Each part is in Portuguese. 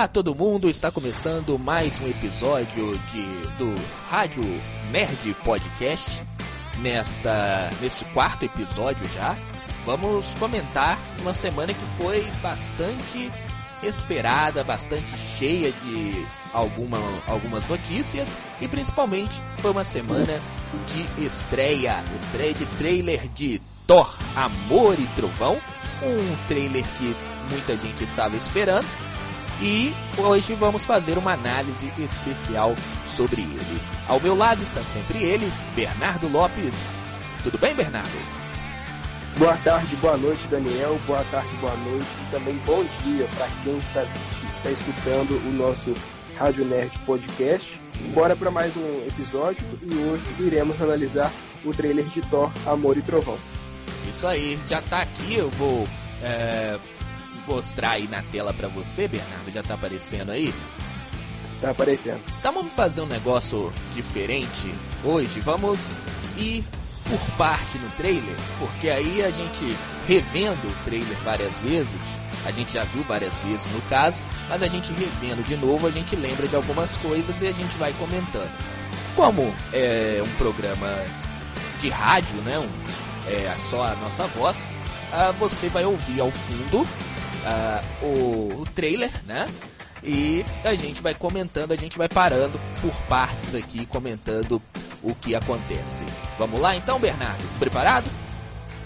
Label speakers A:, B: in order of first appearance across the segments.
A: Olá todo mundo, está começando mais um episódio de, do Rádio Nerd Podcast. Nesta, neste quarto episódio já, vamos comentar uma semana que foi bastante esperada, bastante cheia de alguma, algumas notícias. E principalmente foi uma semana de estreia, estreia de trailer de Thor, Amor e Trovão, um trailer que muita gente estava esperando e hoje vamos fazer uma análise especial sobre ele. Ao meu lado está sempre ele, Bernardo Lopes. Tudo bem, Bernardo?
B: Boa tarde, boa noite, Daniel. Boa tarde, boa noite e também bom dia para quem está, está escutando o nosso Rádio Nerd Podcast. Bora para mais um episódio e hoje iremos analisar o trailer de Thor, Amor e Trovão.
A: Isso aí, já tá aqui, eu vou é, mostrar aí na tela para você, Bernardo, já tá aparecendo aí?
B: Tá aparecendo.
A: Então vamos fazer um negócio diferente hoje, vamos ir por parte no trailer, porque aí a gente revendo o trailer várias vezes, a gente já viu várias vezes no caso, mas a gente revendo de novo, a gente lembra de algumas coisas e a gente vai comentando. Como é um programa de rádio, né, um, é só a nossa voz, uh, você vai ouvir ao fundo uh, o, o trailer, né? E a gente vai comentando, a gente vai parando por partes aqui, comentando o que acontece. Vamos lá então, Bernardo? Preparado?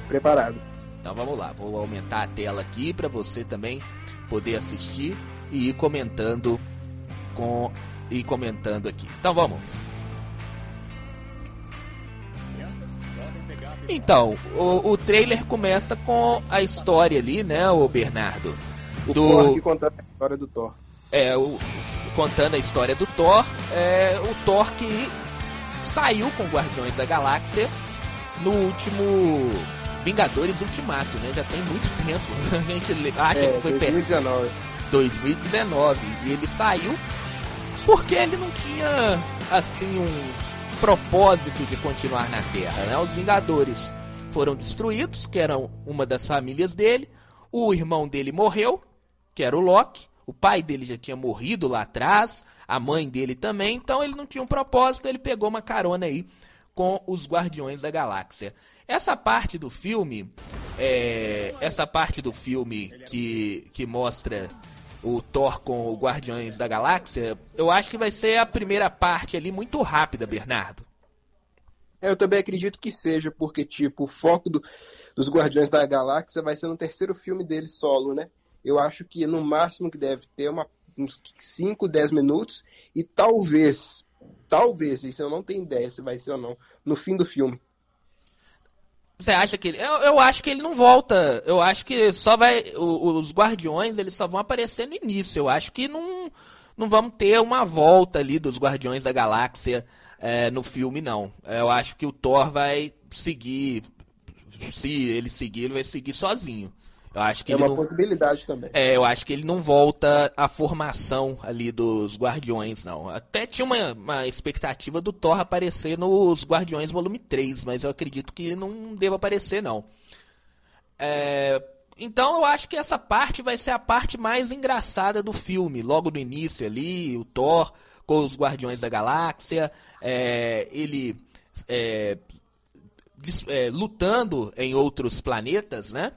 B: Preparado.
A: Então vamos lá, vou aumentar a tela aqui para você também poder assistir e ir comentando com e comentando aqui. Então vamos. Então, o, o trailer começa com a história ali, né, o Bernardo?
B: O do... Thor que contando a história do Thor.
A: É, o, contando a história do Thor. É, o Thor que saiu com Guardiões da Galáxia no último Vingadores Ultimato, né? Já tem muito tempo. A gente acha
B: é,
A: que foi
B: 2019.
A: 2019. E ele saiu porque ele não tinha, assim, um propósito de continuar na Terra. Né? Os Vingadores foram destruídos, que eram uma das famílias dele. O irmão dele morreu, que era o Loki. O pai dele já tinha morrido lá atrás, a mãe dele também, então ele não tinha um propósito, ele pegou uma carona aí com os Guardiões da Galáxia. Essa parte do filme, é, essa parte do filme que, que mostra o Thor com o Guardiões da Galáxia, eu acho que vai ser a primeira parte ali muito rápida, Bernardo.
B: Eu também acredito que seja, porque, tipo, o foco do, dos Guardiões da Galáxia vai ser no terceiro filme dele solo, né? Eu acho que no máximo que deve ter uma, uns 5, 10 minutos e talvez, talvez, isso eu não tenho ideia se vai ser ou não, no fim do filme.
A: Você acha que ele. Eu, eu acho que ele não volta. Eu acho que só vai. O, os Guardiões, eles só vão aparecer no início. Eu acho que não, não vamos ter uma volta ali dos Guardiões da Galáxia é, no filme, não. Eu acho que o Thor vai seguir. Se ele seguir, ele vai seguir sozinho. Eu acho que
B: é uma
A: não...
B: possibilidade também.
A: É, eu acho que ele não volta à formação ali dos Guardiões, não. Até tinha uma, uma expectativa do Thor aparecer nos Guardiões Volume 3, mas eu acredito que não deva aparecer, não. É... Então eu acho que essa parte vai ser a parte mais engraçada do filme. Logo no início ali, o Thor com os Guardiões da Galáxia, é... ele é, é... lutando em outros planetas, né?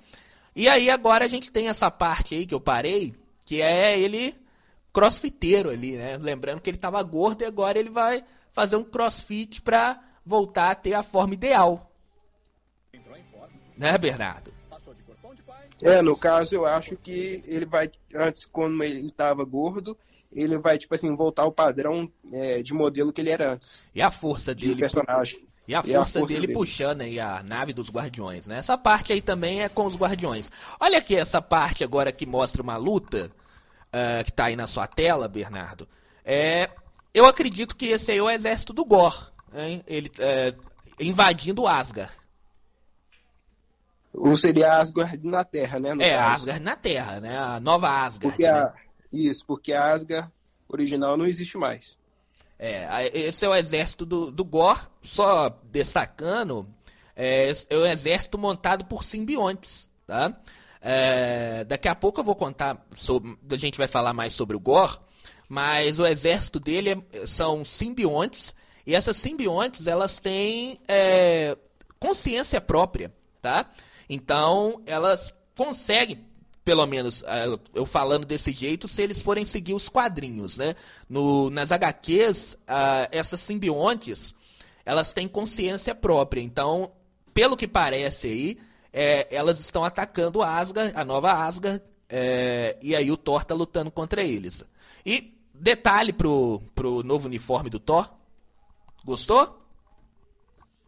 A: E aí agora a gente tem essa parte aí que eu parei, que é ele crossfiteiro ali, né? Lembrando que ele estava gordo e agora ele vai fazer um crossfit para voltar a ter a forma ideal. Né, Bernardo?
B: É, no caso eu acho que ele vai, antes quando ele estava gordo, ele vai, tipo assim, voltar ao padrão é, de modelo que ele era antes.
A: E a força dele.
B: De personagem.
A: E a, e força, a força dele, dele, puxando aí a nave dos guardiões, né? Essa parte aí também é com os guardiões. Olha aqui essa parte agora que mostra uma luta uh, que tá aí na sua tela, Bernardo. É, eu acredito que esse aí é o exército do Gor, hein? ele é, invadindo Asgard.
B: Ou seria Asgard na Terra, né?
A: é, caso. Asgard na Terra, né? A nova Asgard.
B: Porque
A: né?
B: a, isso, porque a Asgard original não existe mais.
A: É, esse é o exército do, do Gor, só destacando, é, é um exército montado por simbiontes, tá? É, daqui a pouco eu vou contar sobre. A gente vai falar mais sobre o Gore, mas o exército dele é, são simbiontes, e essas simbiontes elas têm é, consciência própria, tá? Então elas conseguem, pelo menos é, eu falando desse jeito, se eles forem seguir os quadrinhos, né? No, nas HQs, essas simbiontes elas têm consciência própria. Então, pelo que parece aí, é, elas estão atacando Asgard, a nova Asgard, é, e aí o Thor tá lutando contra eles. E detalhe pro, pro novo uniforme do Thor. Gostou?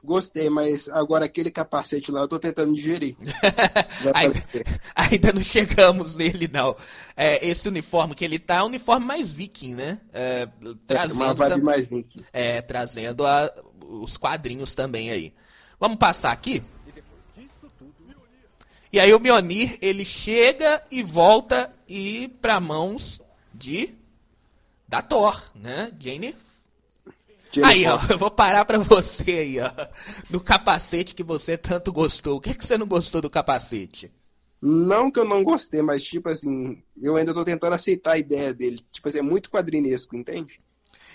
B: Gostei, mas agora aquele capacete lá eu tô tentando digerir.
A: ainda, ainda, não chegamos nele, não. É, esse uniforme que ele tá é um uniforme mais viking, né? É,
B: trazendo, uma vibe mais viking.
A: É, trazendo a, os quadrinhos também aí. Vamos passar aqui? E aí o Mionir, ele chega e volta e para mãos de da Thor, né? Jane. Aí, ó, eu vou parar para você aí, ó, do capacete que você tanto gostou. O que que você não gostou do capacete?
B: Não que eu não gostei, mas tipo assim, eu ainda tô tentando aceitar a ideia dele. Tipo assim, é muito quadrinesco, entende?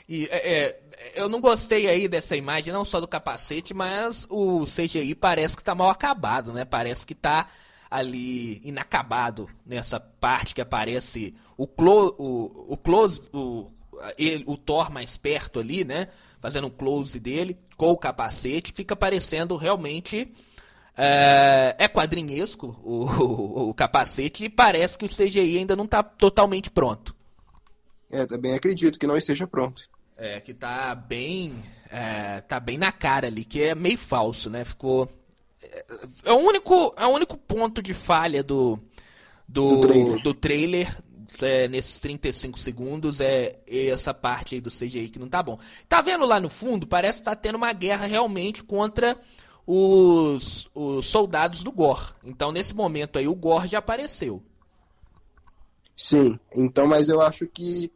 A: E é, é, eu não gostei aí dessa imagem, não só do capacete, mas o CGI parece que tá mal acabado, né? Parece que tá ali inacabado nessa parte que aparece o, clo, o, o close, o, ele, o Thor mais perto ali, né? Fazendo um close dele com o capacete, fica parecendo realmente é, é quadrinhesco o, o, o, capacete e parece que o CGI ainda não está totalmente pronto.
B: É, também acredito que não esteja pronto.
A: É, que tá bem. É, tá bem na cara ali, que é meio falso, né? Ficou. É, é o único, é o único ponto de falha do, do, do trailer, do trailer é, nesses 35 segundos é essa parte aí do CGI que não tá bom. Tá vendo lá no fundo? Parece que tá tendo uma guerra realmente contra os, os soldados do Gor. Então, nesse momento aí, o Gor já apareceu.
B: Sim, então, mas eu acho que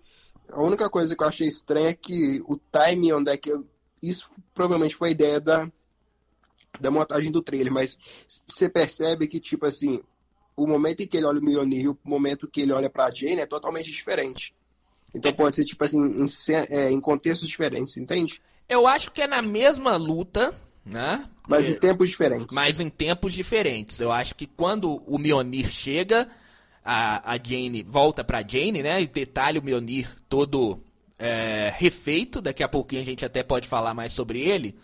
B: a única coisa que eu achei estranha é que o timing onde é que eu, isso provavelmente foi a ideia da, da montagem do trailer, mas você percebe que tipo assim, o momento em que ele olha o Mjolnir e o momento que ele olha para Jane é totalmente diferente. Então pode ser tipo assim em, é, em contextos diferentes, entende?
A: Eu acho que é na mesma luta, né?
B: Mas em tempos diferentes.
A: Mas em tempos diferentes. Eu acho que quando o Mjolnir chega, a, a Jane volta pra Jane, né? E detalha o Mjolnir todo é, refeito. Daqui a pouquinho a gente até pode falar mais sobre ele.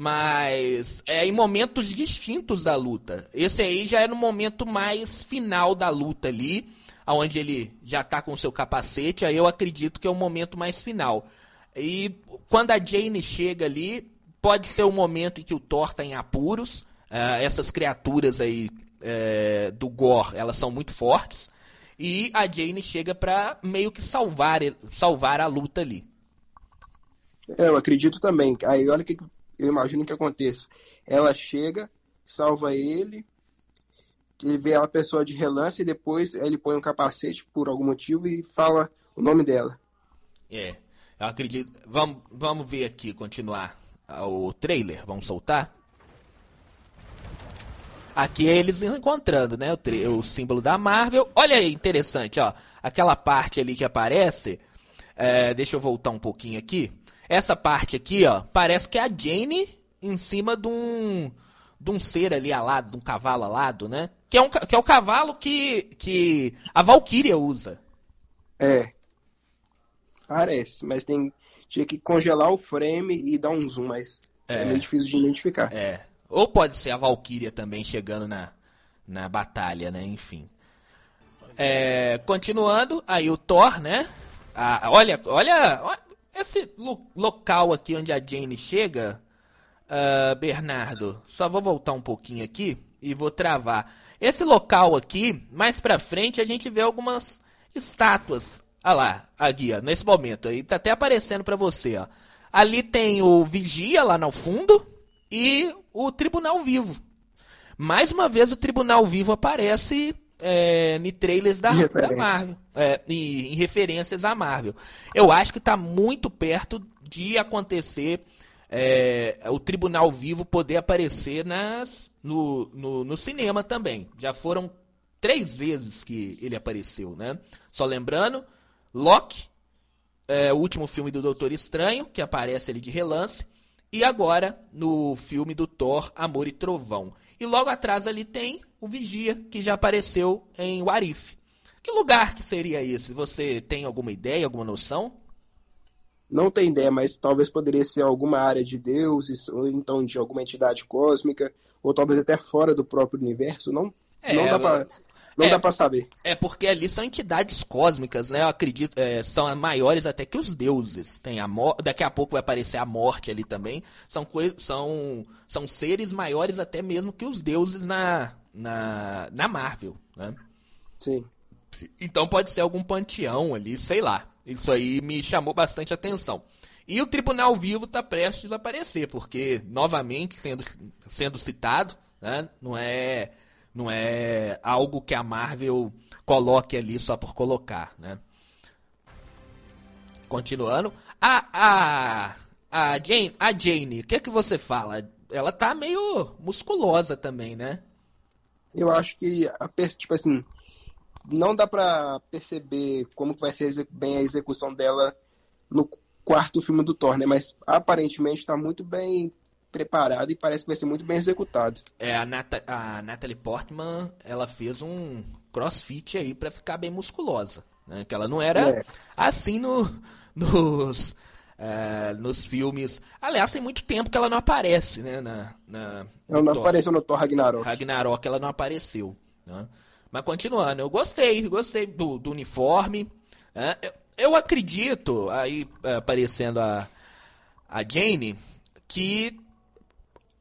A: Mas é em momentos distintos da luta. Esse aí já é no momento mais final da luta ali, onde ele já tá com o seu capacete. Aí eu acredito que é o momento mais final. E quando a Jane chega ali, pode ser o momento em que o Thor tá em apuros. Uh, essas criaturas aí é, do Gore, elas são muito fortes. E a Jane chega para meio que salvar, salvar a luta ali.
B: É, eu acredito também. Aí olha o que eu imagino que aconteça. Ela chega, salva ele, ele vê a pessoa de relance e depois ele põe um capacete por algum motivo e fala o nome dela.
A: É, eu acredito. Vamos, vamos ver aqui, continuar o trailer. Vamos soltar? Aqui é eles encontrando, né? O, o, símbolo da Marvel. Olha aí, interessante, ó. Aquela parte ali que aparece. É, deixa eu voltar um pouquinho aqui. Essa parte aqui, ó, parece que é a Jane em cima de um, de um ser ali alado, de um cavalo alado, né? Que é, um, que é o cavalo que, que a Valkyria usa.
B: É. Parece, mas tem tinha que congelar o frame e dar um zoom, mas é, é meio difícil de identificar.
A: É. Ou pode ser a Valkyria também chegando na, na batalha, né? Enfim. É, continuando, aí o Thor, né? Ah, olha, olha, olha, esse lo local aqui onde a Jane chega, uh, Bernardo. Só vou voltar um pouquinho aqui e vou travar. Esse local aqui, mais pra frente, a gente vê algumas estátuas. Olha lá, aqui, ó, nesse momento aí, tá até aparecendo pra você, ó. Ali tem o Vigia lá no fundo, e o Tribunal Vivo. Mais uma vez o Tribunal Vivo aparece é, em trailers da, da Marvel. É, em, em, referências à Marvel. Eu acho que está muito perto de acontecer é, o Tribunal Vivo poder aparecer nas, no, no, no, cinema também. Já foram três vezes que ele apareceu, né? Só lembrando, Loki, é, o último filme do Doutor Estranho, que aparece ali de relance, e agora no filme do Thor, Amor e Trovão. E logo atrás ali tem o Vigia, que já apareceu em Warif. Que lugar que seria esse? Você tem alguma ideia, alguma noção?
B: Não tem ideia, mas talvez poderia ser alguma área de deuses, ou então de alguma entidade cósmica, ou talvez até fora do próprio universo. Não, é, não dá pra. Não é, dá pra saber.
A: É porque ali são entidades cósmicas, né? Eu acredito, é, são maiores até que os deuses. Tem a Daqui a pouco vai aparecer a morte ali também. São, são, são seres maiores até mesmo que os deuses na, na, na Marvel, né?
B: Sim.
A: Então pode ser algum panteão ali, sei lá. Isso aí me chamou bastante atenção. E o Tribunal Vivo está prestes a aparecer, porque, novamente, sendo, sendo citado, né, não é não é algo que a Marvel coloque ali só por colocar, né? Continuando, a a a Jane, a Jane, o que é que você fala? Ela tá meio musculosa também, né?
B: Eu acho que a tipo assim, não dá para perceber como que vai ser bem a execução dela no quarto filme do Thor, né? Mas aparentemente está muito bem preparado e parece que vai ser muito bem executado.
A: É, a, Nat a Natalie Portman, ela fez um crossfit aí para ficar bem musculosa, né? Que ela não era é. assim no, nos, é, nos filmes. Aliás, tem muito tempo que ela não aparece, né? Na, na
B: ela não Thor. apareceu no Thor Ragnarok.
A: Ragnarok ela não apareceu, né? Mas continuando, eu gostei, gostei do, do uniforme. Né? Eu, eu, acredito, aí é, aparecendo a, a Jane, que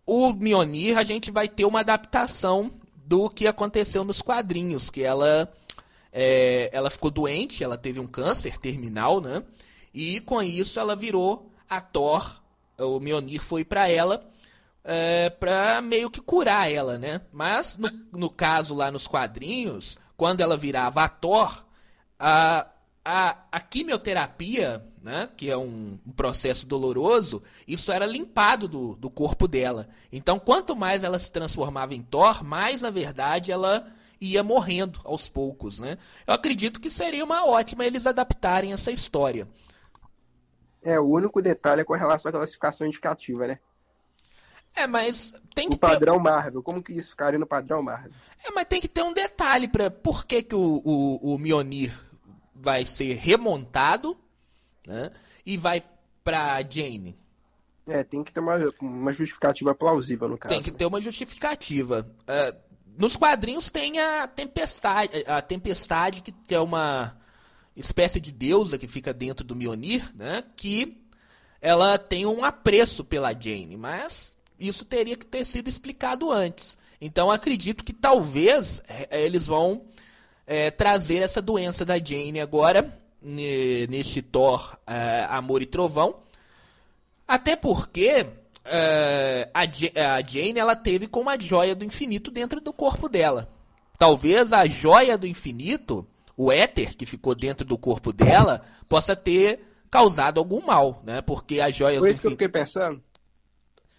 A: o Mionir a gente vai ter uma adaptação do que aconteceu nos quadrinhos, que ela é, ela ficou doente, ela teve um câncer terminal, né? E com isso ela virou a Thor. O Mionir foi para ela é, para meio que curar ela, né? Mas no, no caso lá nos quadrinhos, quando ela virava a Thor, a, a, a quimioterapia, né, que é um, um, processo doloroso, isso era limpado do, do corpo dela. Então, quanto mais ela se transformava em Thor, mais, na verdade, ela ia morrendo aos poucos. Né? Eu acredito que seria uma ótima eles adaptarem essa história.
B: É, o único detalhe é com relação à classificação indicativa, né?
A: É, mas tem que
B: o padrão ter... Marvel, como que isso ficaria no padrão Marvel?
A: É, mas tem que ter um detalhe para por que, que o, o, o Mionir vai ser remontado, né? E vai pra Jane.
B: É, tem que ter uma, uma justificativa plausível no caso.
A: Tem que ter uma justificativa. Uh, nos quadrinhos tem a tempestade, a tempestade que é uma espécie de deusa que fica dentro do Mionir, né? Que ela tem um apreço pela Jane, mas isso teria que ter sido explicado antes. Então acredito que talvez é, eles vão é, trazer essa doença da Jane agora, neste Thor é, Amor e Trovão. Até porque é, a, a Jane ela teve com uma joia do infinito dentro do corpo dela. Talvez a joia do infinito, o éter que ficou dentro do corpo dela, possa ter causado algum mal, né? Porque a joia
B: Por isso que eu fiquei pensando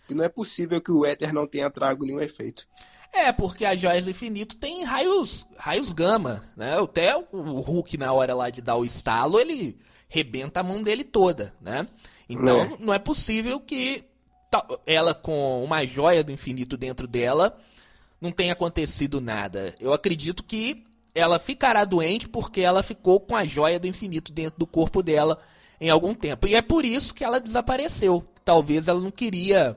B: que não é possível que o éter não tenha trago nenhum efeito.
A: É, porque as joias do infinito tem raios, raios gama, né? Até o Hulk, na hora lá de dar o estalo, ele rebenta a mão dele toda, né? Então, é. não é possível que ela, com uma joia do infinito dentro dela, não tenha acontecido nada. Eu acredito que ela ficará doente porque ela ficou com a joia do infinito dentro do corpo dela em algum tempo. E é por isso que ela desapareceu. Talvez ela não queria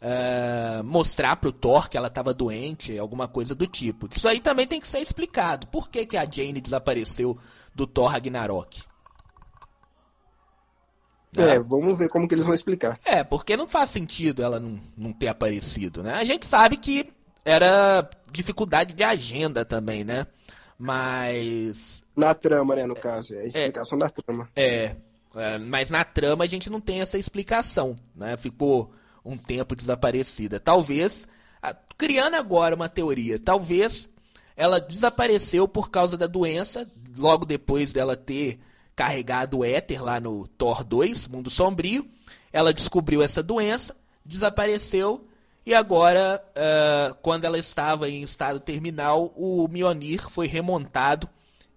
A: uh, mostrar pro Thor que ela estava doente, alguma coisa do tipo. Isso aí também tem que ser explicado. Por que, que a Jane desapareceu do Thor Ragnarok?
B: É, vamos ver como que eles vão explicar.
A: É, porque não faz sentido ela não, não ter aparecido, né? A gente sabe que era dificuldade de agenda também, né? Mas.
B: Na trama, né, no caso. É a explicação é, da trama.
A: É, é, mas na trama a gente não tem essa explicação, né? Ficou um tempo desaparecida. Talvez, criando agora uma teoria, talvez ela desapareceu por causa da doença, logo depois dela ter carregado o éter lá no Thor 2, Mundo Sombrio. Ela descobriu essa doença, desapareceu E agora, uh, quando ela estava em estado terminal, o Mionir foi remontado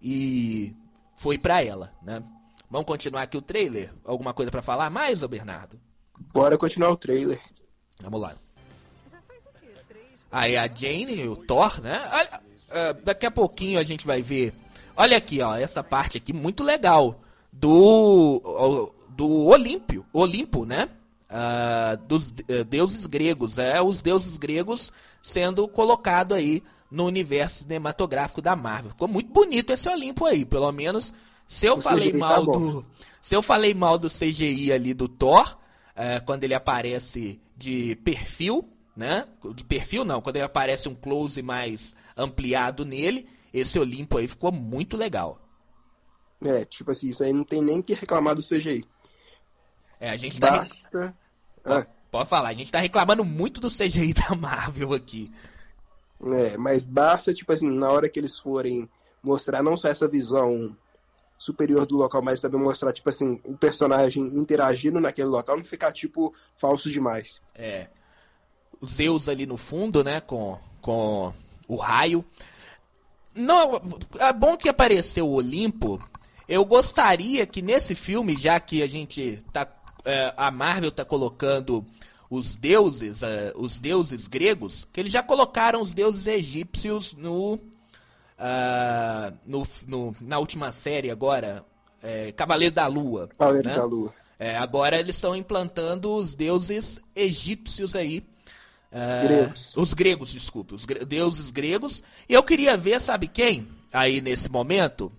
A: e foi para ela, né? Vamos continuar aqui o trailer? Alguma coisa para falar mais, ô Bernardo?
B: Bora continuar o trailer.
A: Vamos lá. Aí a Jane, o Thor, né? Olha, uh, daqui a pouquinho a gente vai ver. Olha aqui, ó, essa parte aqui muito legal do do Olímpio, Olimpo, né? Uh, dos uh, deuses gregos, é os deuses gregos sendo colocado aí no universo cinematográfico da Marvel. Ficou muito bonito esse Olimpo aí, pelo menos se eu o falei CGI mal tá do se eu falei mal do CGI ali do Thor, uh, quando ele aparece de perfil, né? De perfil não, quando ele aparece um close mais ampliado nele, esse Olimpo aí ficou muito legal.
B: É, tipo assim, isso aí não tem nem que reclamar do CGI.
A: É, a gente tá. Basta. Ah. Pode falar, a gente tá reclamando muito do CGI da Marvel aqui.
B: É, mas basta, tipo assim, na hora que eles forem mostrar não só essa visão superior do local, mas também mostrar, tipo assim, o personagem interagindo naquele local, não ficar, tipo, falso demais.
A: É o Zeus ali no fundo, né? Com, com o raio. Não, é bom que apareceu o Olimpo. Eu gostaria que nesse filme, já que a gente tá. É, a Marvel tá colocando os deuses, uh, os deuses gregos, que eles já colocaram os deuses egípcios no, uh, no, no, na última série agora, é, Cavaleiro da Lua.
B: Cavaleiro né? da Lua.
A: É, agora eles estão implantando os deuses egípcios aí
B: Uh, gregos.
A: Os gregos, desculpe, os gre deuses gregos. E eu queria ver, sabe quem? Aí nesse momento.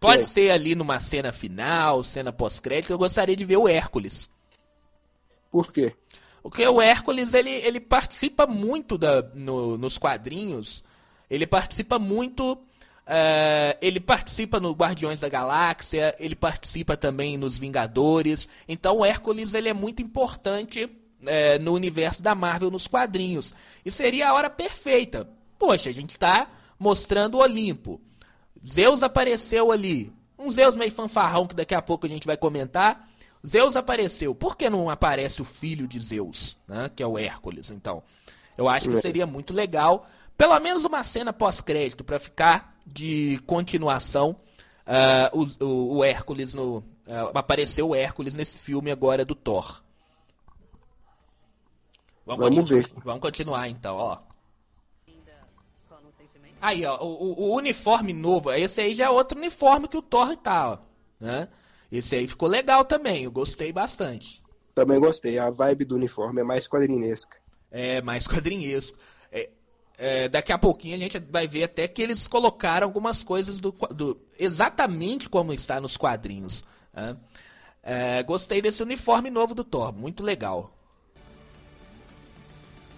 A: Pode ser ali numa cena final, cena pós-crédito, eu gostaria de ver o Hércules.
B: Por quê?
A: Porque o Hércules, ele, ele participa muito da, no, nos quadrinhos. Ele participa muito. Uh, ele participa no Guardiões da Galáxia, ele participa também nos Vingadores. Então o Hércules ele é muito importante é, no universo da Marvel nos quadrinhos. E seria a hora perfeita. Poxa, a gente está mostrando o Olimpo. Zeus apareceu ali. Um Zeus meio fanfarrão que daqui a pouco a gente vai comentar. Zeus apareceu. Por que não aparece o filho de Zeus, né? que é o Hércules? Então, eu acho que seria muito legal. Pelo menos uma cena pós-crédito para ficar de continuação. Uh, o, o, o, Hércules no. Uh, apareceu o Hércules nesse filme agora do Thor.
B: Vamos, Vamos ver.
A: Vamos continuar então, ó. Aí, ó, o, o, uniforme novo, esse aí já é outro uniforme que o Thor tá, ó, né? Esse aí ficou legal também, eu gostei bastante.
B: Também gostei, a vibe do uniforme é mais quadrinesca.
A: É, mais quadrinhesco. É, daqui a pouquinho a gente vai ver até que eles colocaram algumas coisas do, do exatamente como está nos quadrinhos. Né? É, gostei desse uniforme novo do Thor, muito legal.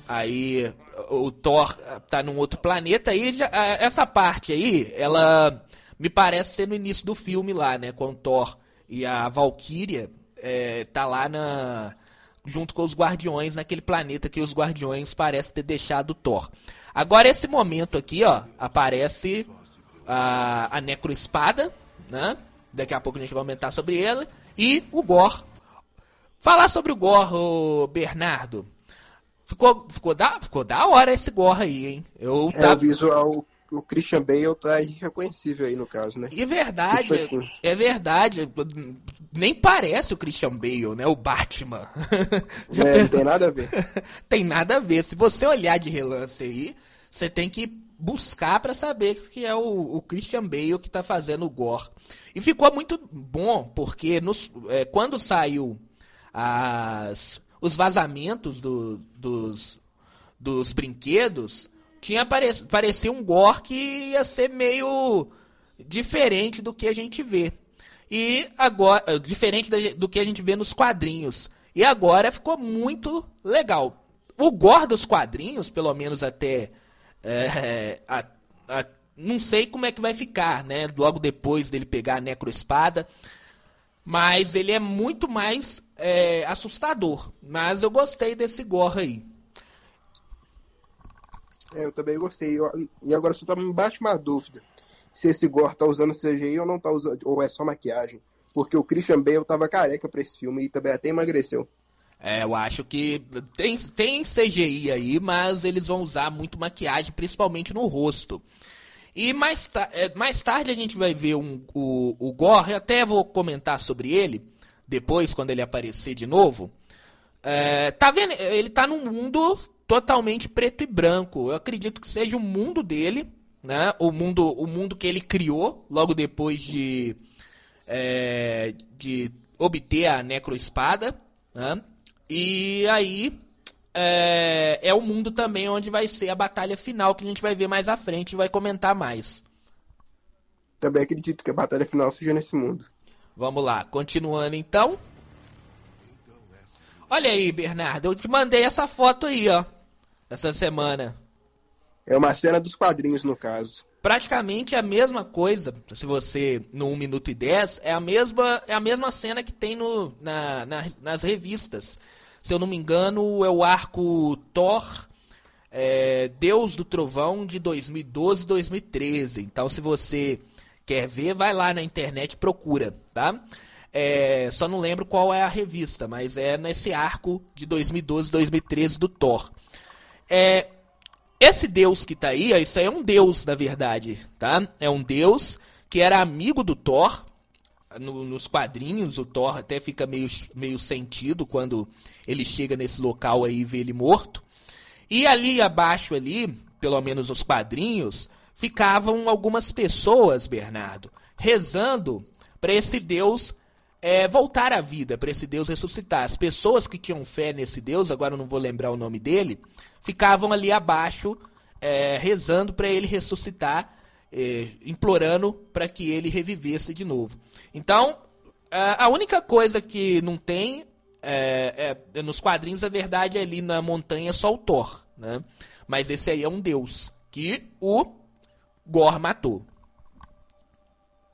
A: Aí o Thor tá num outro planeta aí já, essa parte aí, ela me parece ser no início do filme lá, né, com o Thor e a Valkyria é, tá lá na junto com os Guardiões naquele planeta que os Guardiões parecem ter deixado o Thor. Agora esse momento aqui, ó, aparece a, a Necroespada, né? Daqui a pouco a gente vai aumentar sobre ela e o Gor. Falar sobre o Gor, Bernardo. Ficou, ficou, da, ficou da hora esse gorra aí, hein?
B: Eu é, o visual, o Christian Bale tá irreconhecível aí no caso, né?
A: É verdade, tipo assim. é verdade. Nem parece o Christian Bale, né? O Batman.
B: É, não tem nada a ver.
A: tem nada a ver. Se você olhar de relance aí, você tem que buscar para saber que é o, o, Christian Bale que tá fazendo o gore. E ficou muito bom, porque nos, é, quando saiu as os vazamentos do, dos, dos brinquedos, tinha parecia um gore que ia ser meio diferente do que a gente vê. E agora, eh, diferente do que a gente vê nos quadrinhos. E agora ficou muito legal. O gore dos quadrinhos, pelo menos até. É, a, a, não sei como é que vai ficar, né? Logo depois dele pegar a necroespada. Mas ele é muito mais é, assustador. Mas eu gostei desse gorro aí.
B: É, eu também gostei. E agora só me bate uma dúvida. Se esse gore tá usando CGI ou não tá usando. Ou é só maquiagem. Porque o Christian Bale tava careca pra esse filme e também até emagreceu.
A: É, eu acho que tem, tem CGI aí, mas eles vão usar muito maquiagem, principalmente no rosto. E mais, é, mais tarde a gente vai ver um, o, o Gore, até vou comentar sobre ele depois, quando ele aparecer de novo. É, tá vendo? Ele tá num mundo totalmente preto e branco. Eu acredito que seja o mundo dele, né? O mundo, o mundo que ele criou logo depois de, é, de obter a necroespada, né? E aí é, é o mundo também onde vai ser a batalha final que a gente vai ver mais à frente e vai comentar mais.
B: Também acredito que a batalha final seja nesse mundo.
A: Vamos lá, continuando então. Olha aí, Bernardo, eu te mandei essa foto aí, ó, essa semana.
B: É uma cena dos quadrinhos, no caso.
A: Praticamente a mesma coisa, se você, no 1 minuto e 10, é a mesma, é a mesma cena que tem no, na, na nas revistas se eu não me engano, é o arco Thor, é, Deus do Trovão de 2012 2013. Então, se você quer ver, vai lá na internet procura, tá? É, só não lembro qual é a revista, mas é nesse arco de 2012 2013 do Thor. É, esse deus que tá aí, isso aí é um deus, na verdade, tá? É um deus que era amigo do Thor, no, nos quadrinhos, o Thor até fica meio, meio sentido quando ele chega nesse local aí e vê ele morto. E ali abaixo ali, pelo menos os quadrinhos, ficavam algumas pessoas, Bernardo, rezando para esse Deus é, voltar à vida, para esse Deus ressuscitar. As pessoas que tinham fé nesse Deus, agora eu não vou lembrar o nome dele, ficavam ali abaixo é, rezando para ele ressuscitar é, implorando para que ele revivesse de novo. Então, a única coisa que não tem é, é, nos quadrinhos, a verdade é ali na montanha só o Thor, né? Mas esse aí é um deus que o Gor matou.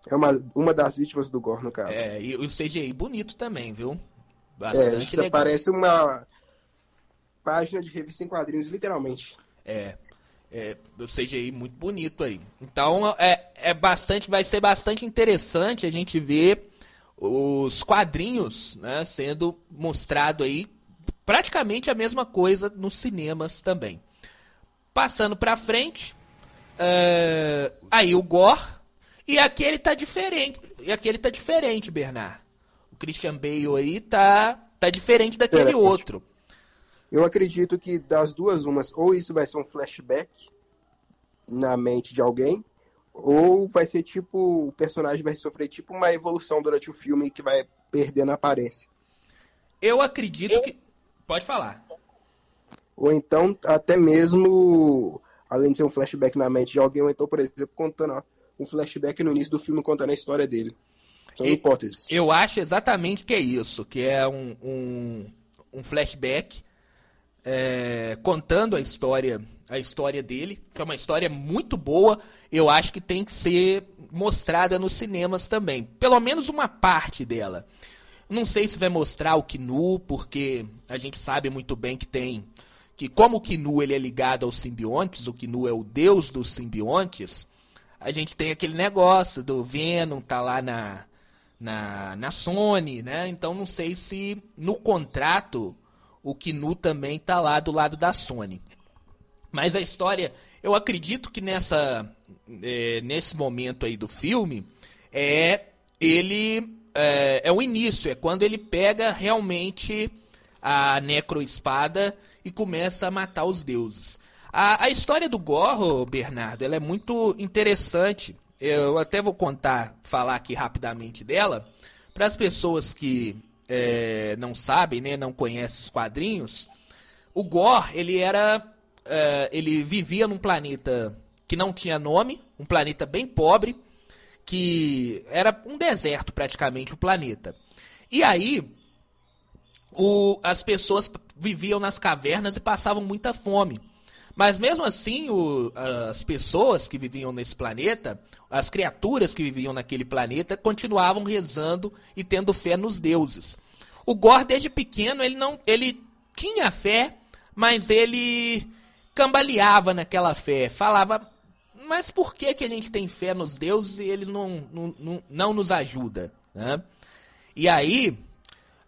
B: É uma, uma das vítimas do Gor, no caso.
A: É, e o CGI bonito também, viu?
B: Bastante é, legal. Parece uma página de revista em quadrinhos, literalmente.
A: É. É, o CGI muito bonito aí. Então é, é bastante, vai ser bastante interessante a gente ver os quadrinhos né, sendo mostrado aí praticamente a mesma coisa nos cinemas também. Passando para frente, é, aí o Gore e aqui ele tá diferente. E aqui ele tá diferente, Bernard. O Christian Bale aí tá tá diferente daquele outro.
B: Eu acredito que das duas umas, ou isso vai ser um flashback na mente de alguém, ou vai ser tipo, o personagem vai sofrer tipo uma evolução durante o filme que vai perdendo a aparência.
A: Eu acredito que. Pode falar.
B: Ou então, até mesmo, além de ser um flashback na mente de alguém, ou então, por exemplo, contando ó, um flashback no início do filme contando a história dele. São e, hipóteses.
A: Eu acho exatamente que é isso, que é um, um, um flashback é, contando a história a história dele, que é uma história muito boa, eu acho que tem que ser mostrada nos cinemas também, pelo menos uma parte dela. Não sei se vai mostrar o Kinu, porque a gente sabe muito bem que tem que como o Kinu ele é ligado aos simbiontes, o Kinu é o deus dos simbiontes, a gente tem aquele negócio do Venom tá lá na na, na Sony, né? Então não sei se no contrato o Kinu também está lá do lado da Sony. Mas a história, eu acredito que nessa é, nesse momento aí do filme é ele é, é o início, é quando ele pega realmente a necroespada e começa a matar os deuses. A, a história do Gorro, Bernardo, ela é muito interessante. Eu até vou contar, falar aqui rapidamente dela, para as pessoas que é, não sabem, né, não conhecem os quadrinhos, o Gore, ele era. É, ele vivia num planeta que não tinha nome, um planeta bem pobre, que era um deserto praticamente o planeta. E aí, o, as pessoas viviam nas cavernas e passavam muita fome. Mas mesmo assim, o, as pessoas que viviam nesse planeta, as criaturas que viviam naquele planeta, continuavam rezando e tendo fé nos deuses. O Gore, desde pequeno, ele não. ele tinha fé, mas ele cambaleava naquela fé. Falava, mas por que, que a gente tem fé nos deuses e eles não, não, não, não nos ajudam? Né? E aí,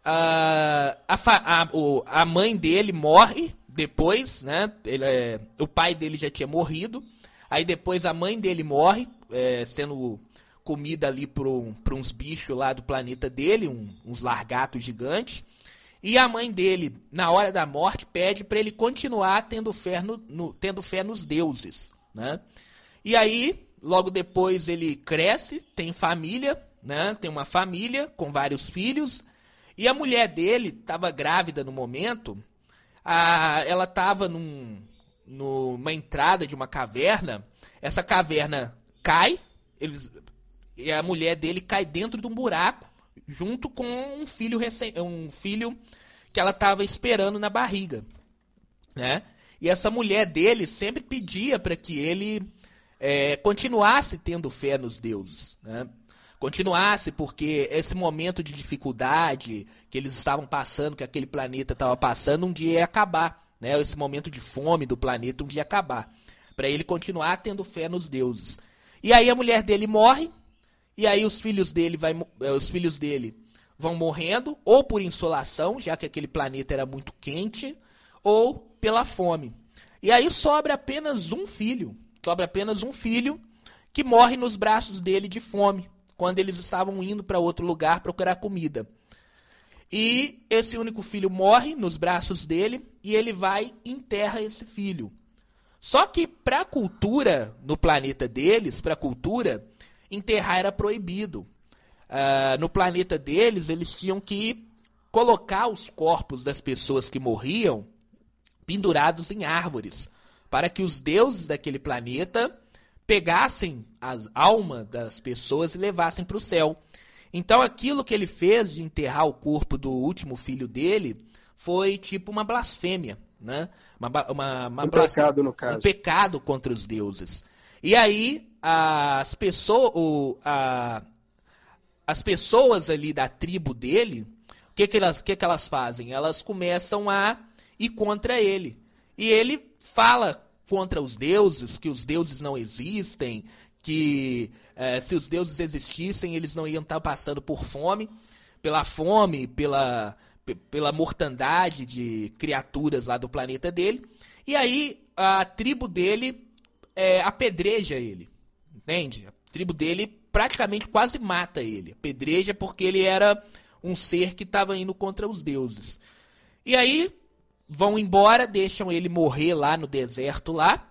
A: a, a, a, a mãe dele morre depois, né? Ele, é, o pai dele já tinha morrido. Aí depois a mãe dele morre, é, sendo comida ali para uns bichos lá do planeta dele, um, uns largatos gigantes. E a mãe dele, na hora da morte, pede para ele continuar tendo fé, no, no, tendo fé nos deuses. Né? E aí, logo depois, ele cresce, tem família, né? tem uma família com vários filhos. E a mulher dele estava grávida no momento. A, ela estava num, numa entrada de uma caverna. Essa caverna cai. Eles, e a mulher dele cai dentro de um buraco junto com um filho recém, um filho que ela estava esperando na barriga, né? E essa mulher dele sempre pedia para que ele é, continuasse tendo fé nos deuses, né? Continuasse, porque esse momento de dificuldade que eles estavam passando, que aquele planeta estava passando, um dia ia acabar. Né? Esse momento de fome do planeta um dia ia acabar. Para ele continuar tendo fé nos deuses. E aí a mulher dele morre, e aí os filhos dele, vai, eh, os filhos dele vão morrendo, ou por insolação, já que aquele planeta era muito quente, ou pela fome. E aí sobra apenas um filho. Sobra apenas um filho que morre nos braços dele de fome quando eles estavam indo para outro lugar procurar comida. E esse único filho morre nos braços dele e ele vai e enterra esse filho. Só que para a cultura no planeta deles, para a cultura, enterrar era proibido. Uh, no planeta deles, eles tinham que colocar os corpos das pessoas que morriam pendurados em árvores, para que os deuses daquele planeta pegassem as almas das pessoas e levassem para o céu. Então aquilo que ele fez de enterrar o corpo do último filho dele foi tipo uma blasfêmia, né? Uma, uma, uma
B: um pecado no caso.
A: Um pecado contra os deuses. E aí as pessoas, a, as pessoas ali da tribo dele, o que que elas, que que elas fazem? Elas começam a ir contra ele. E ele fala contra os deuses, que os deuses não existem, que é, se os deuses existissem, eles não iam estar passando por fome, pela fome, pela, pela mortandade de criaturas lá do planeta dele. E aí a tribo dele é, apedreja ele, entende? A tribo dele praticamente quase mata ele, apedreja porque ele era um ser que estava indo contra os deuses. E aí vão embora, deixam ele morrer lá no deserto lá.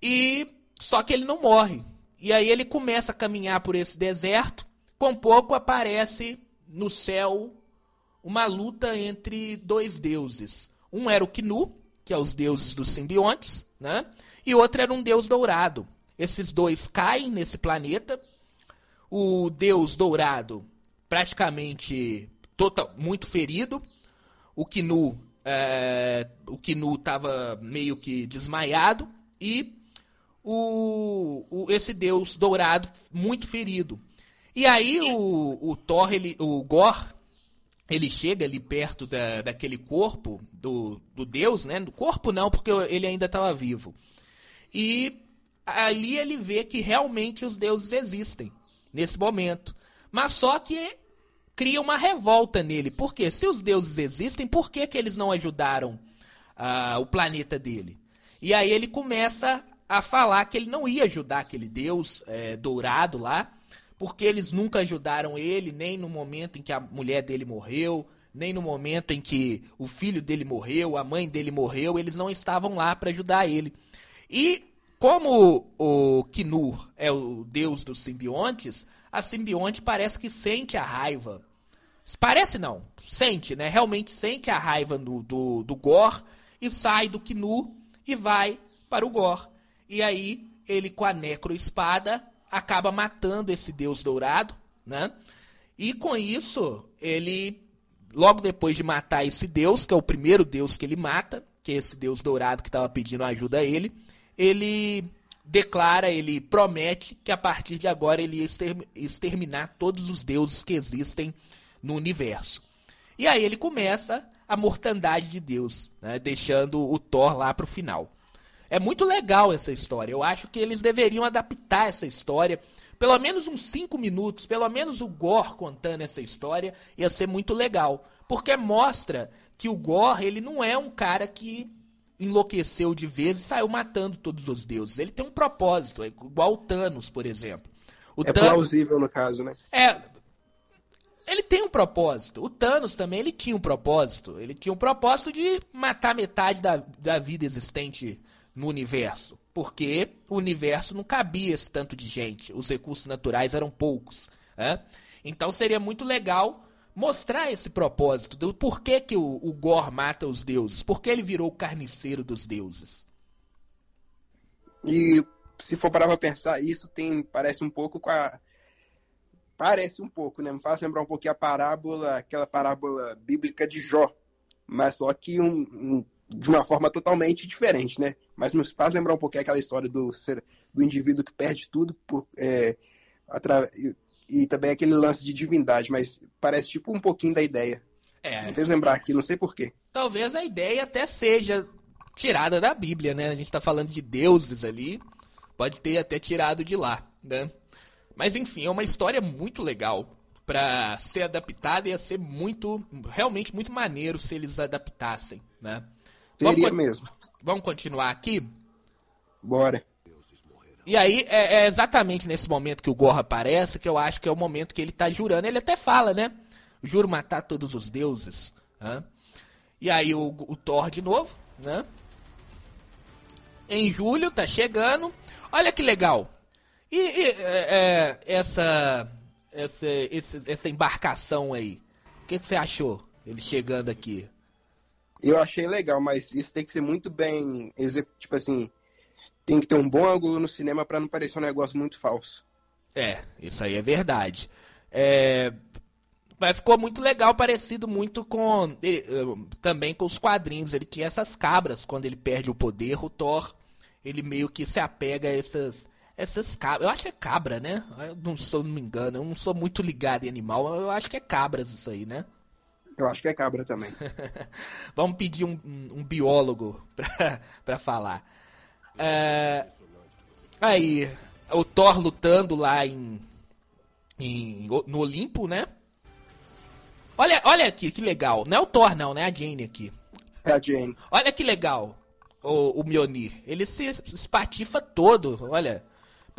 A: E só que ele não morre. E aí ele começa a caminhar por esse deserto. Com pouco aparece no céu uma luta entre dois deuses. Um era o Knu, que é os deuses dos simbiontes, né? E outro era um deus dourado. Esses dois caem nesse planeta. O deus dourado praticamente total, muito ferido. O Knu é, o Kinu estava meio que desmaiado e o, o, esse deus dourado muito ferido. E aí o, o Thor, ele, o Gor, ele chega ali perto da, daquele corpo do, do deus, né? Do corpo não, porque ele ainda estava vivo. E ali ele vê que realmente os deuses existem nesse momento. Mas só que cria uma revolta nele. Porque se os deuses existem, por que, que eles não ajudaram uh, o planeta dele? E aí ele começa a falar que ele não ia ajudar aquele deus é, dourado lá, porque eles nunca ajudaram ele, nem no momento em que a mulher dele morreu, nem no momento em que o filho dele morreu, a mãe dele morreu, eles não estavam lá para ajudar ele. E como o Kinur é o deus dos simbiontes, a simbionte parece que sente a raiva Parece não, sente, né? Realmente sente a raiva do, do, do Gor e sai do Knu e vai para o Gor. E aí ele com a necroespada acaba matando esse deus dourado, né? E com isso, ele logo depois de matar esse deus, que é o primeiro deus que ele mata, que é esse deus dourado que estava pedindo ajuda a ele, ele declara, ele promete que a partir de agora ele ia exterminar todos os deuses que existem no universo. E aí ele começa a mortandade de Deus, né, deixando o Thor lá para o final. É muito legal essa história. Eu acho que eles deveriam adaptar essa história Pelo menos uns 5 minutos, pelo menos o Gore contando essa história, ia ser muito legal. Porque mostra que o Gore, ele não é um cara que enlouqueceu de vez e saiu matando todos os deuses. Ele tem um propósito, é igual o Thanos, por exemplo. O
B: é Thanos... plausível no caso, né?
A: É, ele tem um propósito. O Thanos também, ele tinha um propósito. Ele tinha um propósito de matar metade da, da vida existente no universo. Porque o universo não cabia esse tanto de gente. Os recursos naturais eram poucos. Né? Então seria muito legal mostrar esse propósito do porquê que o, o mata os deuses. Por que ele virou o carniceiro dos deuses.
B: E se for parar pra pensar, isso tem, parece um pouco com a Parece um pouco, né? Me faz lembrar um pouquinho a parábola, aquela parábola bíblica de Jó, mas só que um, um, de uma forma totalmente diferente, né? Mas me faz lembrar um pouquinho aquela história do, ser, do indivíduo que perde tudo por, é, atra... e, e, também aquele lance de divindade, mas parece tipo um pouquinho da ideia. É. Me fez lembrar aqui, não sei porquê.
A: Talvez a ideia até seja tirada da Bíblia, né? A gente tá falando de deuses ali, pode ter até tirado de lá, né? Mas enfim, é uma história muito legal para ser adaptada e ia ser muito, realmente muito maneiro se eles adaptassem, né?
B: Seria vamos, mesmo.
A: Vamos continuar aqui?
B: Bora.
A: E aí, é, é, exatamente nesse momento que o Gorra aparece que eu acho que é o momento que ele tá jurando. Ele até fala, né? Juro matar todos os deuses. Né? E aí o, o Thor de novo, né? Em julho, tá chegando. Olha que legal. E, e é, é, essa, essa, essa embarcação aí? O que, que você achou? Ele chegando aqui?
B: Eu achei legal, mas isso tem que ser muito bem. Tipo assim, tem que ter um bom ângulo no cinema para não parecer um negócio muito falso.
A: É, isso aí é verdade. É, mas ficou muito legal, parecido muito com. Ele, também com os quadrinhos. Ele tinha essas cabras quando ele perde o poder. O Thor, ele meio que se apega a essas essas cabras. Eu acho que é cabra, né? Eu não, sou, não me engano, eu não sou muito ligado em animal, eu acho que é cabras isso aí, né?
B: Eu acho que é cabra também.
A: Vamos pedir um, um, biólogo pra, pra falar. É, aí, o Thor lutando lá em, em, no Olimpo, né? Olha, olha aqui, que legal. Não é o Thor, não, né? A Jane aqui.
B: É a Jane.
A: Olha que legal o, o Mjolnir. Ele se espatifa todo, olha.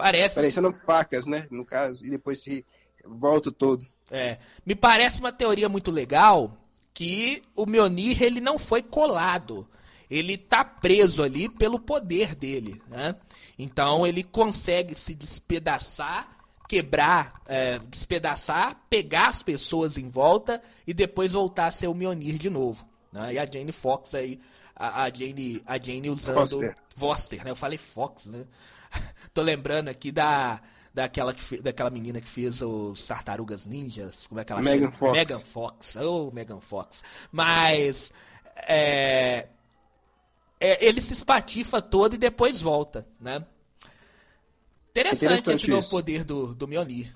A: Parece.
B: Parecendo facas, né? No caso, e depois se volta todo.
A: É. Me parece uma teoria muito legal que o Mjolnir ele não foi colado. Ele tá preso ali pelo poder dele, né? Então ele consegue se despedaçar, quebrar, é, despedaçar, pegar as pessoas em volta e depois voltar a ser o Mjolnir de novo. Né? E a Jane Fox aí, a, a Jane, a Jane usando Foster. Foster, né? Eu falei Fox, né? Tô lembrando aqui da daquela, que, daquela menina que fez os Tartarugas Ninjas. Como é que ela
B: Megan chama? Fox.
A: Megan Fox. Oh, Megan Fox. Mas. É, é, ele se espatifa todo e depois volta, né? Interessante, Interessante esse novo poder do, do Mjolnir.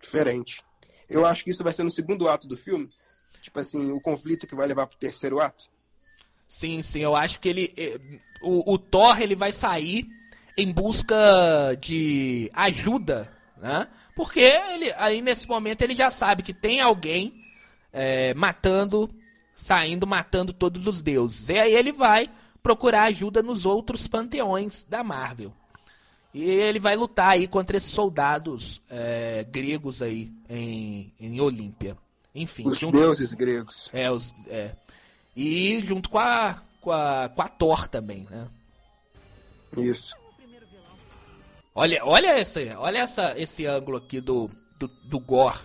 B: Diferente. Eu acho que isso vai ser no segundo ato do filme. Tipo assim, o conflito que vai levar pro terceiro ato.
A: Sim, sim, eu acho que ele. O, o Thor ele vai sair em busca de ajuda, né? Porque ele, aí nesse momento ele já sabe que tem alguém é, matando, saindo matando todos os deuses. E aí ele vai procurar ajuda nos outros panteões da Marvel. E ele vai lutar aí contra esses soldados é, gregos aí em, em Olímpia. Enfim.
B: Os junto, deuses gregos.
A: É, os, é, e junto com a, com a, com a Thor também, né?
B: Isso.
A: Olha, olha, esse, olha essa, esse ângulo aqui do, do, do Gore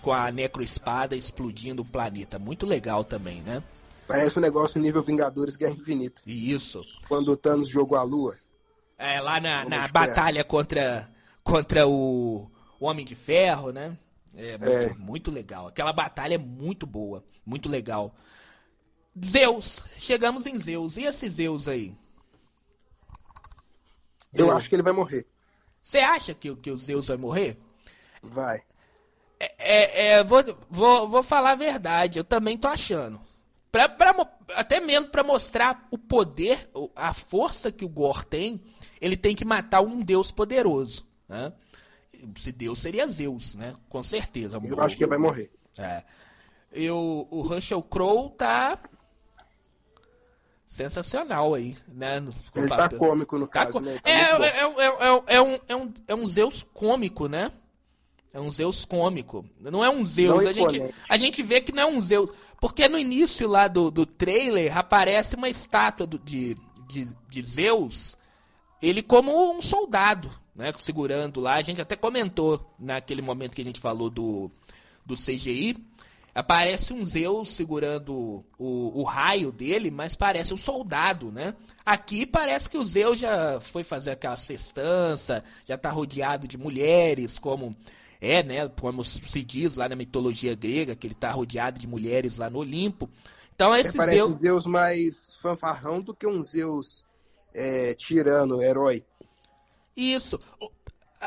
A: com a necroespada explodindo o planeta. Muito legal também, né?
B: Parece um negócio nível Vingadores Guerra Infinita.
A: Isso.
B: Quando o Thanos jogou a lua.
A: É, lá na, na batalha contra, contra o, o Homem de Ferro, né? É muito, é muito legal. Aquela batalha é muito boa, muito legal. Zeus. Chegamos em Zeus. E esse Zeus aí?
B: Eu acho que ele vai morrer.
A: Você acha que, que o Zeus vai morrer?
B: Vai.
A: É, é, é vou, vou, vou falar a verdade. Eu também tô achando. Pra, pra, até mesmo para mostrar o poder, a força que o Gor tem, ele tem que matar um deus poderoso. Né? Se Deus seria Zeus, né? Com certeza.
B: Eu acho que vai morrer.
A: É. E o, o Russell Crowe tá sensacional aí, né? No,
B: Ele tá cômico no
A: tá
B: caso, né?
A: Tá é, é, é, é, é, um, é, um, é um Zeus cômico, né? É um Zeus cômico. Não é um Zeus. a, gente, a gente vê que não é um Zeus. Porque no início lá do, do trailer aparece uma estátua do, de, de, de Zeus, ele como um soldado, né? Segurando lá. A gente até comentou naquele momento que a gente falou do, do CGI. Aparece um Zeus segurando o, o raio dele, mas parece um soldado, né? Aqui parece que o Zeus já foi fazer aquelas festanças, já tá rodeado de mulheres, como é, né? Como se diz lá na mitologia grega, que ele tá rodeado de mulheres lá no Olimpo. Então esse
B: é, parece Zeus... um Zeus mais fanfarrão do que um Zeus é, tirano, herói.
A: Isso.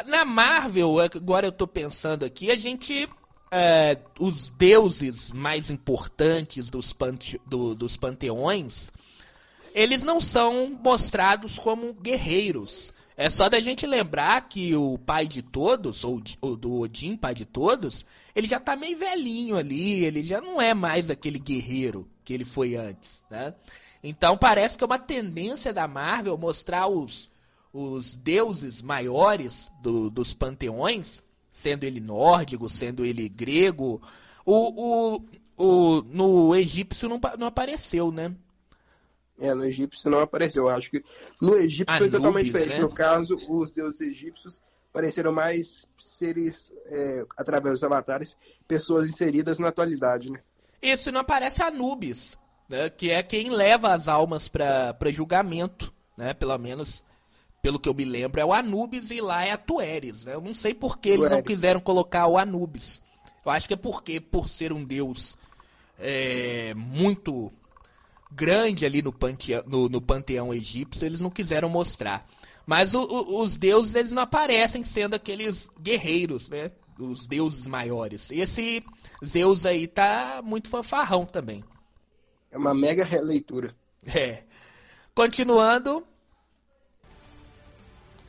A: Na Marvel, agora eu tô pensando aqui, a gente é, os deuses mais importantes dos, pante, do, dos panteões, eles não são mostrados como guerreiros. É só da gente lembrar que o pai de todos, ou, ou do Odin, pai de todos, ele já tá meio velhinho ali, ele já não é mais aquele guerreiro que ele foi antes, né? Então parece que é uma tendência da Marvel mostrar os, os deuses maiores do, dos panteões sendo ele nórdico, sendo ele grego. O, o, o, no egípcio não, não apareceu, né?
B: É, no egípcio não apareceu. Eu acho que no egípcio Anubis, foi totalmente diferente. Né? No caso, os deuses egípcios pareceram mais seres, é, através dos avatares, pessoas inseridas na atualidade, né?
A: Isso, não aparece Anubis, né? que é quem leva as almas para julgamento, né? Pelo menos pelo que eu me lembro, é o Anubis e lá é a Tueres, né? Eu não sei por que eles não quiseram colocar o Anubis. Eu acho que é porque, por ser um deus é, muito grande ali no panteão, no, no panteão egípcio, eles não quiseram mostrar. Mas o, o, os deuses, eles não aparecem sendo aqueles guerreiros, né? Os deuses maiores. Esse Zeus aí tá muito fanfarrão também.
B: É uma mega releitura.
A: É. Continuando,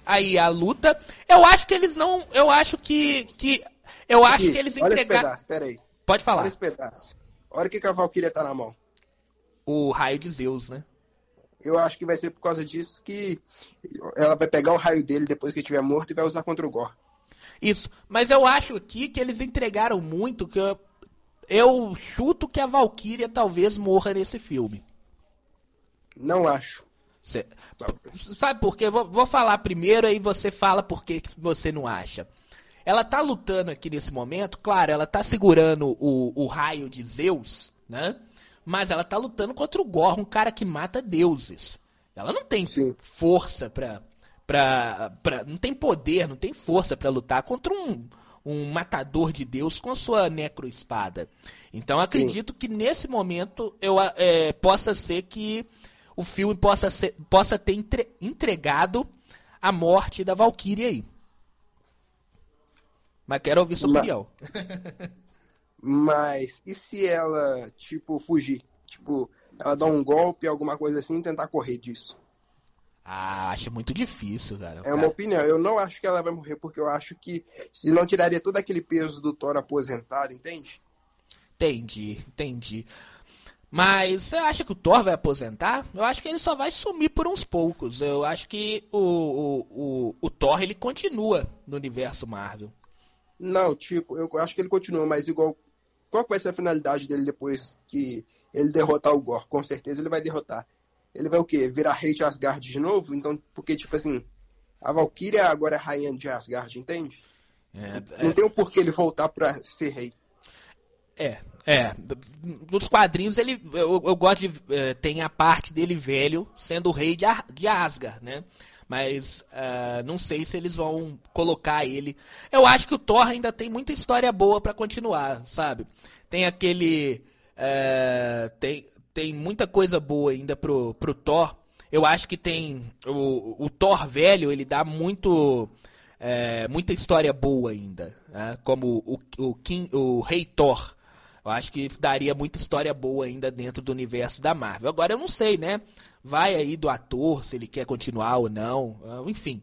A: aí a luta. Eu acho que eles não. Eu acho que. que eu Aqui, acho que eles entregaram.
B: Aí.
A: Pode falar. Olha
B: esse pedaço. Olha o que, que a Valkyria tá na mão.
A: O raio de Zeus, né?
B: Eu acho que vai ser por causa disso que ela vai pegar o raio dele depois que estiver morto e vai usar contra o Gore.
A: Isso. Mas eu acho aqui que eles entregaram muito que eu, eu chuto que a Valkyria talvez morra nesse filme.
B: Não acho.
A: Sabe por quê? Vou, vou falar primeiro, aí você fala por que você não acha. Ela tá lutando aqui nesse momento, claro, ela tá segurando o, o raio de Zeus, né? Mas ela tá lutando contra o Gorr, um cara que mata deuses. Ela não tem Sim. força pra, pra, pra. Não tem poder, não tem força para lutar contra um, um matador de Deus com a sua necroespada. Então acredito Sim. que nesse momento eu é, possa ser que o filme possa, ser, possa ter entre, entregado a morte da Valkyrie aí. Mas quero ouvir sua opinião.
B: Mas e se ela, tipo, fugir? Tipo, ela dá um golpe, alguma coisa assim, e tentar correr disso?
A: Ah, acho muito difícil, cara.
B: É uma opinião. Eu não acho que ela vai morrer, porque eu acho que se não tiraria todo aquele peso do Thor aposentado, entende?
A: Entendi, entendi. Mas você acha que o Thor vai aposentar? Eu acho que ele só vai sumir por uns poucos. Eu acho que o, o, o, o Thor ele continua no universo Marvel.
B: Não, tipo, eu acho que ele continua, mas igual. Qual vai ser a finalidade dele depois que ele derrotar o Gore? Com certeza ele vai derrotar. Ele vai o quê? Virar rei de Asgard de novo? Então, porque, tipo assim, a Valkyria agora é rainha de Asgard, entende? É, Não é... tem o um porquê ele voltar pra ser rei.
A: É, é. Nos quadrinhos ele, eu, eu gosto de é, tem a parte dele velho sendo o rei de, de Asgard, né? Mas uh, não sei se eles vão colocar ele. Eu acho que o Thor ainda tem muita história boa para continuar, sabe? Tem aquele uh, tem tem muita coisa boa ainda pro pro Thor. Eu acho que tem o, o Thor velho, ele dá muito é, muita história boa ainda, né? como o, o, King, o Rei Thor, eu acho que daria muita história boa ainda dentro do universo da Marvel. Agora eu não sei, né? Vai aí do ator, se ele quer continuar ou não, ah, enfim.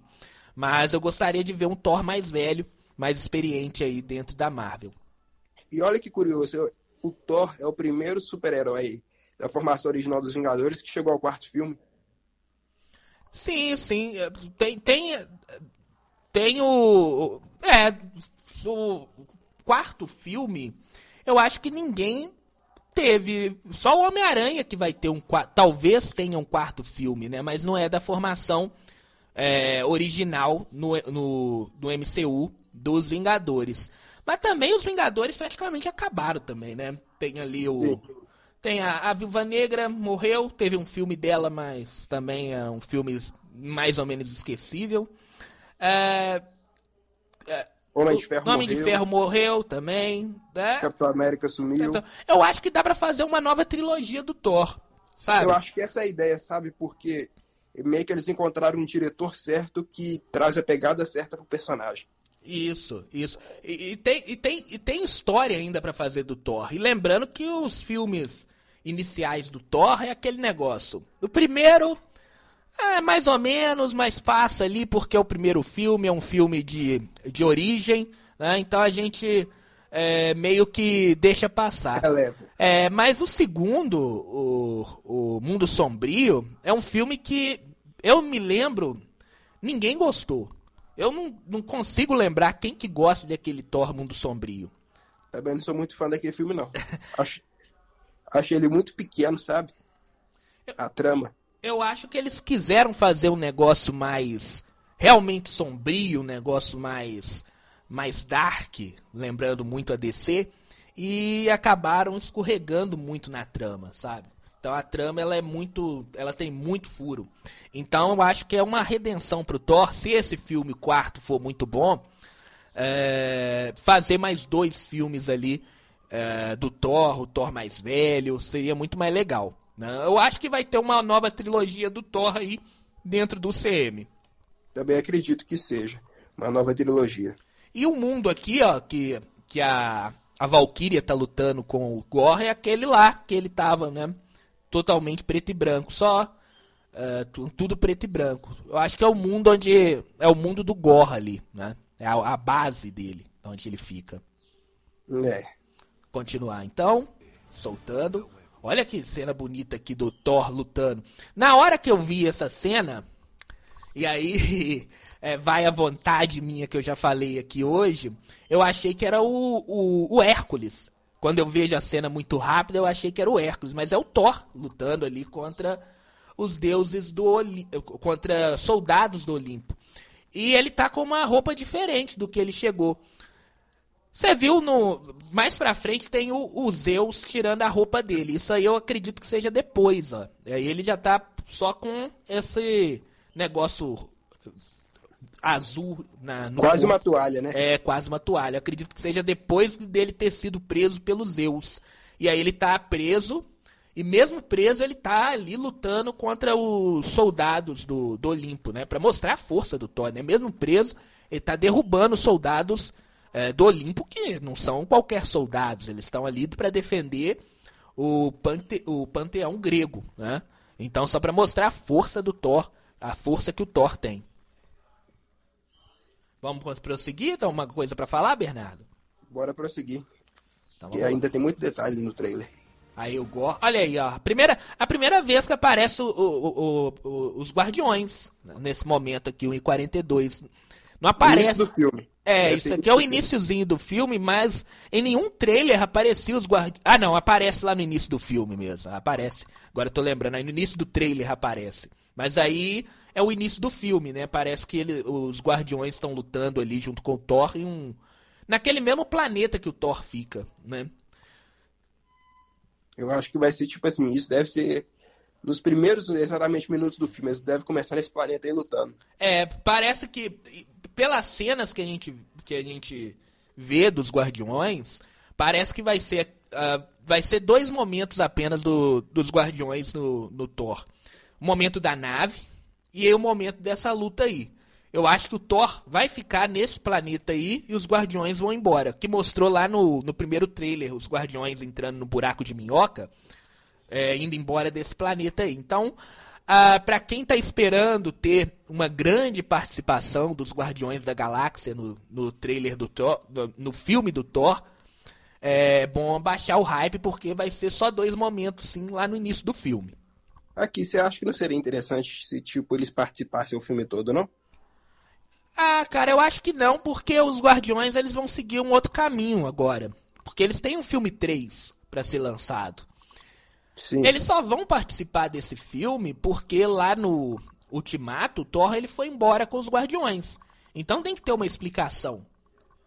A: Mas eu gostaria de ver um Thor mais velho, mais experiente aí dentro da Marvel.
B: E olha que curioso, o Thor é o primeiro super-herói da formação original dos Vingadores que chegou ao quarto filme.
A: Sim, sim. Tem, tem, tem o. É. O quarto filme, eu acho que ninguém teve. Só o Homem-Aranha que vai ter um. Talvez tenha um quarto filme, né? Mas não é da formação é, original no, no, no MCU dos Vingadores. Mas também os Vingadores praticamente acabaram também, né? Tem ali o. Sim. Tem a, a Viúva Negra, morreu, teve um filme dela, mas também é um filme mais ou menos esquecível. É,
B: é, Homem de Ferro
A: Homem morreu. de Ferro morreu também. Né?
B: Capitão América sumiu. Então,
A: eu acho que dá para fazer uma nova trilogia do Thor, sabe?
B: Eu acho que essa é a ideia, sabe? Porque meio que eles encontraram um diretor certo que traz a pegada certa pro personagem.
A: Isso, isso. E, e, tem, e, tem, e tem história ainda para fazer do Thor. E lembrando que os filmes iniciais do Thor é aquele negócio. O primeiro é mais ou menos, mas passa ali porque é o primeiro filme, é um filme de, de origem, né? Então a gente é, meio que deixa passar. É, mas o segundo, o, o Mundo Sombrio, é um filme que eu me lembro, ninguém gostou. Eu não, não consigo lembrar quem que gosta daquele Thor Mundo Sombrio.
B: Também não sou muito fã daquele filme, não. acho, acho ele muito pequeno, sabe? A trama.
A: Eu acho que eles quiseram fazer um negócio mais realmente sombrio, um negócio mais mais dark, lembrando muito a DC, e acabaram escorregando muito na trama, sabe? Então a trama ela é muito, ela tem muito furo. Então eu acho que é uma redenção pro Thor, se esse filme quarto for muito bom, é, fazer mais dois filmes ali é, do Thor, o Thor mais velho, seria muito mais legal. Né? Eu acho que vai ter uma nova trilogia do Thor aí dentro do CM.
B: Também acredito que seja uma nova trilogia.
A: E o mundo aqui, ó, que, que a, a Valkyria tá lutando com o Gore é aquele lá que ele tava, né? totalmente preto e branco, só uh, tudo preto e branco. Eu acho que é o mundo onde é o mundo do Gorra ali, né? É a, a base dele, onde ele fica.
B: É.
A: Continuar então, soltando. Olha que cena bonita aqui do Thor lutando. Na hora que eu vi essa cena, e aí é, vai a vontade minha que eu já falei aqui hoje, eu achei que era o, o, o Hércules quando eu vejo a cena muito rápida, eu achei que era o Hércules, mas é o Thor lutando ali contra os deuses do contra soldados do Olimpo. E ele tá com uma roupa diferente do que ele chegou. Você viu no mais pra frente tem o, o, Zeus tirando a roupa dele. Isso aí eu acredito que seja depois, ó. Aí ele já tá só com esse negócio azul na,
B: Quase corpo. uma toalha, né?
A: É, quase uma toalha. acredito que seja depois dele ter sido preso pelos Zeus. E aí ele tá preso, e mesmo preso, ele tá ali lutando contra os soldados do, do Olimpo, né? Pra mostrar a força do Thor, né? Mesmo preso, ele tá derrubando os soldados é, do Olimpo, que não são qualquer soldados, eles estão ali para defender o, pante, o panteão grego, né? Então, só para mostrar a força do Thor, a força que o Thor tem. Vamos prosseguir? Tem alguma coisa para falar, Bernardo?
B: Bora prosseguir. Então, que ainda tem muito detalhe no trailer.
A: Aí o Gore. Olha aí, ó. A primeira, a primeira vez que aparece o, o, o, os Guardiões nesse momento aqui, o 42. Não aparece.
B: do filme.
A: É, isso aqui é o iníciozinho do filme, mas em nenhum trailer aparecia os guardiões. Ah, não, aparece lá no início do filme mesmo. Aparece. Agora eu tô lembrando, aí no início do trailer aparece. Mas aí é o início do filme, né? Parece que ele, os guardiões estão lutando ali junto com o Thor em um. Naquele mesmo planeta que o Thor fica, né?
B: Eu acho que vai ser tipo assim, isso deve ser nos primeiros exatamente minutos do filme, eles devem começar nesse planeta aí lutando.
A: É, parece que pelas cenas que a gente que a gente vê dos Guardiões, parece que vai ser uh, vai ser dois momentos apenas do, dos Guardiões no, no Thor. O momento da nave, e o momento dessa luta aí. Eu acho que o Thor vai ficar nesse planeta aí e os Guardiões vão embora. Que mostrou lá no, no primeiro trailer os Guardiões entrando no buraco de minhoca, é, indo embora desse planeta aí. Então, Ah, para quem está esperando ter uma grande participação dos Guardiões da Galáxia no, no trailer do Thor, no, no filme do Thor, é bom baixar o hype porque vai ser só dois momentos sim lá no início do filme.
B: Aqui, você acha que não seria interessante se tipo eles participassem o filme todo, não?
A: Ah, cara, eu acho que não, porque os Guardiões eles vão seguir um outro caminho agora. Porque eles têm um filme 3 para ser lançado.
B: Sim.
A: Eles só vão participar desse filme porque lá no Ultimato, o Thor ele foi embora com os Guardiões. Então tem que ter uma explicação.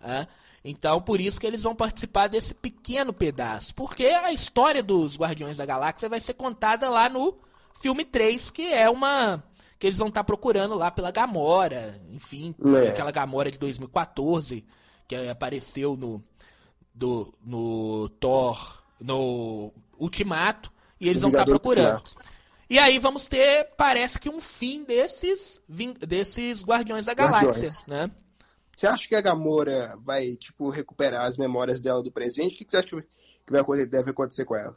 A: Né? Então por isso que eles vão participar desse pequeno pedaço. Porque a história dos Guardiões da Galáxia vai ser contada lá no filme 3, que é uma. que eles vão estar procurando lá pela Gamora. Enfim,
B: É.
A: aquela Gamora de 2014, que apareceu no. Do, no Thor. No Ultimato. E eles vão estar
B: Vingador
A: procurando. E aí vamos ter, parece que um fim desses, desses Guardiões da Galáxia,
B: Guardiões.
A: né?
B: Você acha que a Gamora vai, tipo, recuperar as memórias dela do presente? O que que você acha que vai, acontecer- deve acontecer com ela?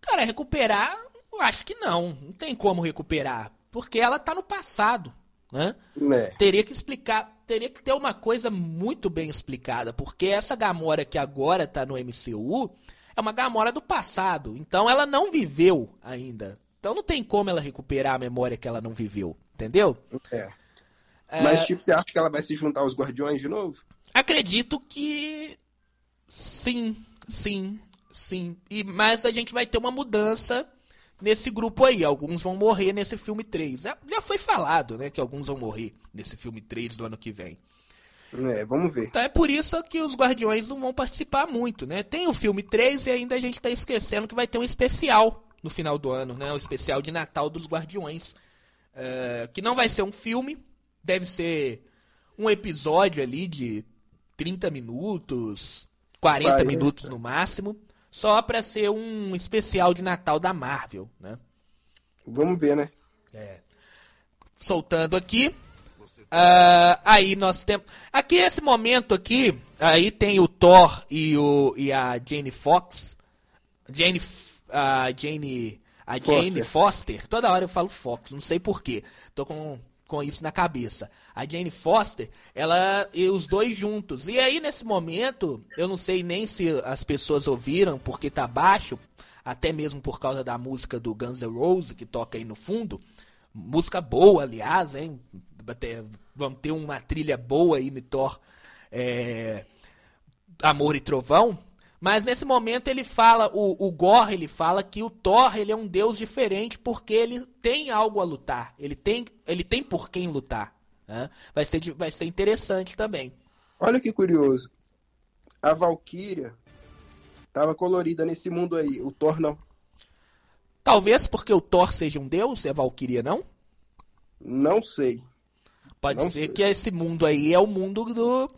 A: Cara, recuperar, eu acho que não. Não tem como recuperar. Porque ela tá no passado, né?
B: É.
A: Teria que explicar, teria que ter uma coisa muito bem explicada. Porque essa Gamora que agora tá no MCU é uma Gamora do passado. Então ela não viveu ainda. Então não tem como ela recuperar a memória que ela não viveu. Entendeu?
B: É. Mas, tipo, você acha que ela vai se juntar aos Guardiões de novo?
A: Acredito que sim, sim, sim. E, mas a gente vai ter uma mudança nesse grupo aí. Alguns vão morrer nesse filme 3. Já, já foi falado, né, que alguns vão morrer nesse filme 3 do ano que vem.
B: É, vamos ver.
A: Então é por isso que os Guardiões não vão participar muito, né? Tem o filme 3 e ainda a gente tá esquecendo que vai ter um especial no final do ano, né? O especial de Natal dos Guardiões. É, que não vai ser um filme, deve ser um episódio ali de 30 minutos, 40,
B: 40.
A: minutos no máximo, só pra ser um especial de Natal da Marvel, né?
B: Vamos ver, né?
A: soltando aqui. Ah, aí nós temos. Aqui esse momento aqui, aí tem o Thor e, o, e a Jane Fox. Jane. A Jane. A Jane Foster. Toda hora eu falo Fox, não sei porquê. Tô com, com isso na cabeça. A Jane Foster, ela e os dois juntos. E aí nesse momento, eu não sei nem se as pessoas ouviram porque tá baixo, até mesmo por causa da música do Guns N' Roses que toca aí no fundo. Música boa, aliás, hein? Ter- Vamos ter uma trilha boa aí no Thor é, Amor e Trovão. Mas nesse momento ele fala, o, o Gore ele fala que o Thor ele é um deus diferente porque ele tem algo a lutar. Ele tem, ele tem por quem lutar. né? Vai, ser, vai ser interessante também.
B: Olha que curioso. A Valkyria tava colorida nesse mundo aí. O Thor não.
A: Talvez porque o Thor seja um deus e a Valkyria não?
B: Não sei.
A: Pode
B: Não
A: ser
B: sei.
A: que esse mundo aí é o mundo do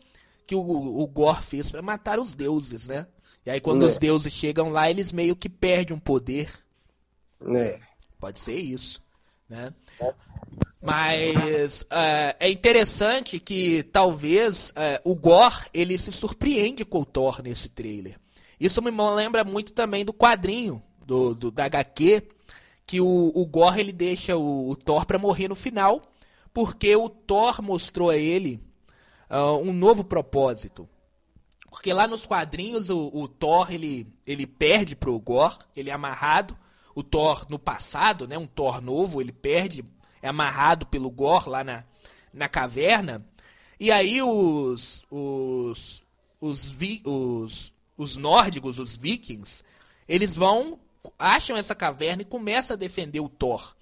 A: que o, o Gore fez pra matar os deuses, né? E aí quando
B: É.
A: os deuses chegam lá, eles meio que perdem um poder.
B: É.
A: Pode ser isso, né? Mas é, é interessante que talvez é, o Gore ele se surpreende com o Thor nesse trailer. Isso me lembra muito também do quadrinho do, do da HQ que o, o Gore ele deixa o, o Thor para morrer no final porque o Thor mostrou a ele ah, um novo propósito. Porque lá nos quadrinhos o, o Thor ele, ele perde pro Gore, ele é amarrado. O Thor no passado, né, um Thor novo, ele perde, é amarrado pelo Gore lá na, na caverna. E aí os os os, vi, os os nórdicos, os vikings, eles vão acham essa caverna e começam a defender o Thor.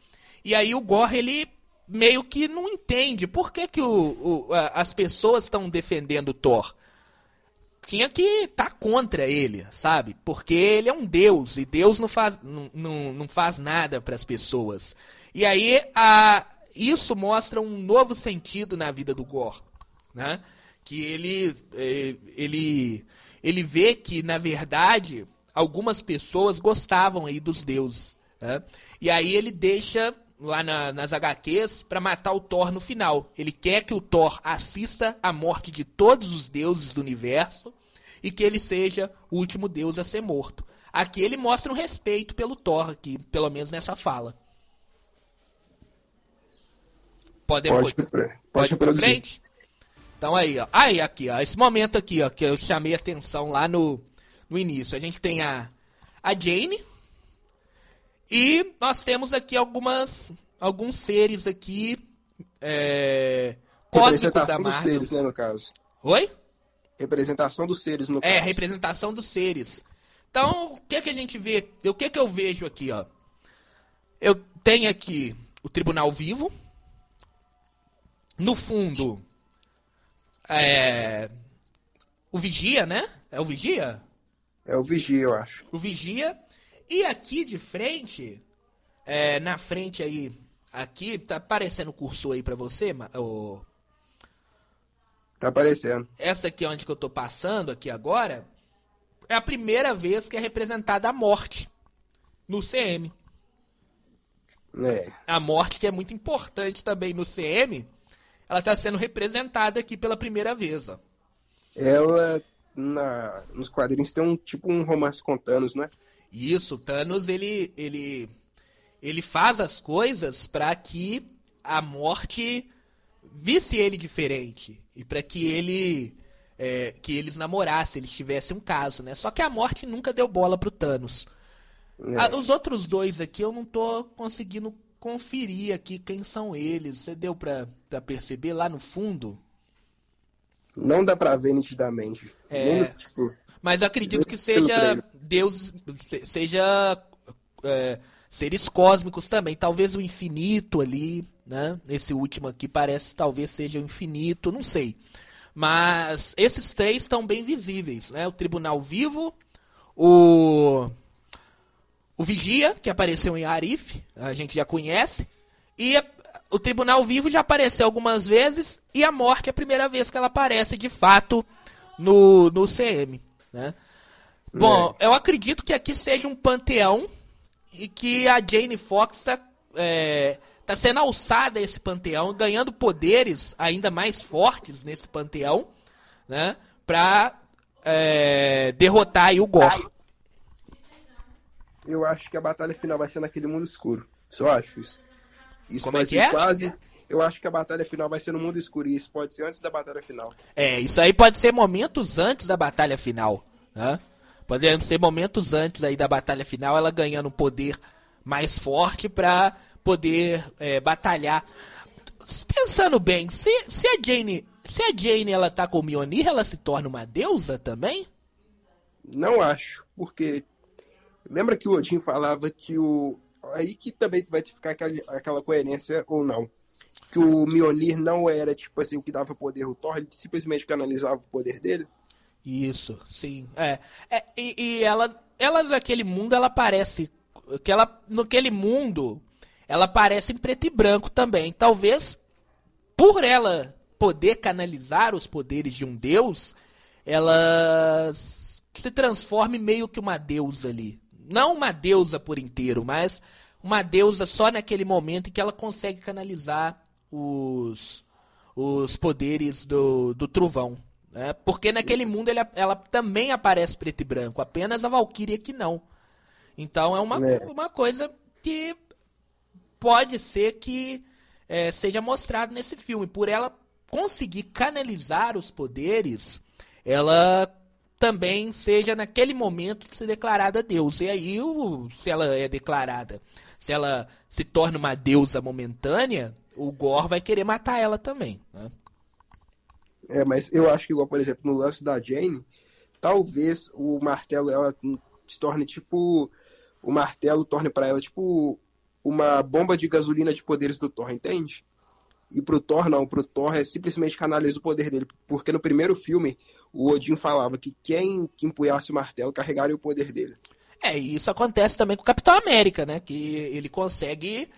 A: E aí o Gore ele meio que não entende por que, que o, o- a- as pessoas estão defendendo o Thor tinha que estar contra ele, sabe? Porque ele é um deus e Deus não faz, não, não, não faz nada para as pessoas. E aí a, isso mostra um novo sentido na vida do Gore, né? Que ele, eh, ele, ele vê que na verdade algumas pessoas gostavam aí dos deuses, né? E aí ele deixa lá na- nas HQs para matar o Thor no final. Ele quer que o Thor assista a morte de todos os deuses do universo e que ele seja o último deus a ser morto. Aqui ele mostra um respeito pelo Thor, aqui, pelo menos nessa fala. Podemos
B: Pode, pode,
A: pode ir pra frente? Então aí, ó. Aí, aqui, ó. Esse momento aqui, ó, que eu chamei a atenção lá no, no início. A gente tem a, a Jane. E nós temos aqui algumas. Alguns seres aqui. É, cósmicos da
B: Representação dos
A: Marvel.
B: seres, né, no caso.
A: Oi?
B: Representação dos seres, no
A: É,
B: caso.
A: representação dos seres. Então, o que que a gente vê? O que que eu vejo aqui, ó? Eu tenho aqui o Tribunal Vivo. No fundo, é, o Vigia, né? É o Vigia?
B: É o Vigia, eu acho.
A: O Vigia. E aqui de frente, é, na frente aí, aqui, tá aparecendo o cursor aí pra você, o,
B: Tá aparecendo.
A: essa aqui onde que eu tô passando aqui agora, é a primeira vez que é representada a morte no CM.
B: É.
A: A morte que é muito importante também no CM, ela tá sendo representada aqui pela primeira vez, ó.
B: Ela, na, nos quadrinhos, tem um tipo um romance com Thanos, né?
A: Isso, o Thanos ele ele ele faz as coisas para que a morte visse ele diferente e para que ele é, que eles namorassem, eles tivessem um caso, né? Só que a morte nunca deu bola pro Thanos.
B: É.
A: Ah, os outros dois aqui eu não tô conseguindo conferir aqui quem são eles. Você deu pra, pra perceber lá no fundo?
B: Não dá pra ver nitidamente.
A: É.
B: No, tipo,
A: Mas acredito que seja. Deus, se- seja é, seres cósmicos também. Talvez o infinito ali, né? Esse último aqui parece talvez seja o infinito, não sei. Mas esses três estão bem visíveis, né? O Tribunal Vivo, o o Vigia, que apareceu em Arif, a gente já conhece, e o Tribunal Vivo já apareceu algumas vezes, e a Morte é a primeira vez que ela aparece de fato no, no CM, né? Bom, eu acredito que aqui seja um panteão e que a Jane Fox está tá sendo alçada a esse panteão, ganhando poderes ainda mais fortes nesse panteão, né? Pra é, derrotar aí o Gore.
B: eu acho que a batalha final vai ser naquele mundo escuro. Só acho isso. Isso
A: Como é
B: pode
A: que
B: ser
A: é?
B: quase. Eu acho que a batalha final vai ser no mundo escuro. E isso pode ser antes da batalha final.
A: É, isso aí pode ser momentos antes da batalha final, né? Pode ser momentos antes aí da batalha final, ela ganhando um poder mais forte pra poder é, batalhar. Pensando bem, se, se a Jane, se a Jane ela tá com o Mjolnir, ela se torna uma deusa também?
B: Não acho, porque lembra que o Odin falava que o aí que também vai ficar aquela, aquela coerência ou não. Que o Mjolnir não era tipo assim o que dava poder ao Thor, ele simplesmente canalizava o poder dele.
A: Isso, sim. É, é e, e ela, ela naquele mundo, ela parece que ela naquele mundo, ela parece em preto e branco também. Talvez por ela poder canalizar os poderes de um deus, ela se transforme meio que uma deusa ali. Não uma deusa por inteiro, mas uma deusa só naquele momento em que ela consegue canalizar os, os poderes do, do trovão. Né? Porque naquele mundo ele- ela também aparece preto e branco, apenas a Valkyria que não. Então é uma,
B: É.
A: uma coisa que pode ser que é, seja mostrado nesse filme. Por ela conseguir canalizar os poderes, ela também seja naquele momento se declarada Deus. E aí, se ela é declarada, se ela se torna uma deusa momentânea, o Gore vai querer matar ela também. Né?
B: É, mas eu acho que igual, por exemplo, no lance da Jane, talvez o martelo ela se torne tipo o martelo torne pra ela tipo uma bomba de gasolina de poderes do Thor, entende? E pro Thor não, pro Thor é simplesmente canaliza o poder dele, porque no primeiro filme o Odin falava que quem que empunhasse o martelo carregaria o poder dele.
A: É, e isso acontece também com o Capitão América, né? Que ele consegue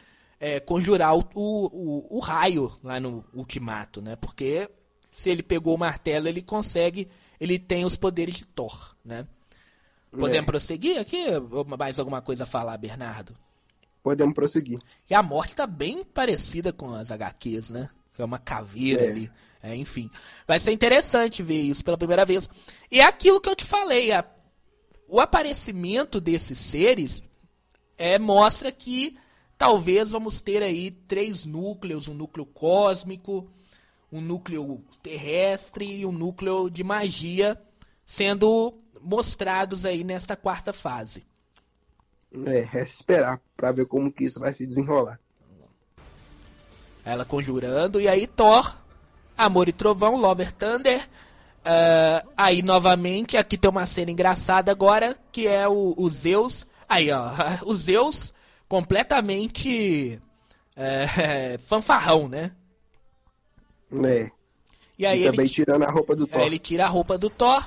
A: é, conjurar o, o, o, o raio lá no Ultimato, né? Porque se ele pegou o martelo, ele consegue. Ele tem os poderes de Thor, né? Podemos
B: É.
A: prosseguir aqui? Mais alguma coisa a falar, Bernardo?
B: Podemos prosseguir.
A: E a morte tá bem parecida com as HQs, né? É uma caveira
B: É.
A: ali. É, enfim. Vai ser interessante ver isso pela primeira vez. E é aquilo que eu te falei. a- o aparecimento desses seres é, mostra que talvez vamos ter aí três núcleos, um núcleo cósmico, um núcleo terrestre e um núcleo de magia sendo mostrados aí nesta quarta fase.
B: É, é esperar para ver como que isso vai se desenrolar.
A: Ela conjurando, e aí Thor, Amor e Trovão, Lover Thunder. Uh, aí novamente, aqui tem uma cena engraçada agora, que é o, o Zeus. Aí, ó, o Zeus completamente é, fanfarrão, né?
B: É. E aí e também ele, tirando a roupa do Thor.
A: Aí ele tira a roupa do Thor.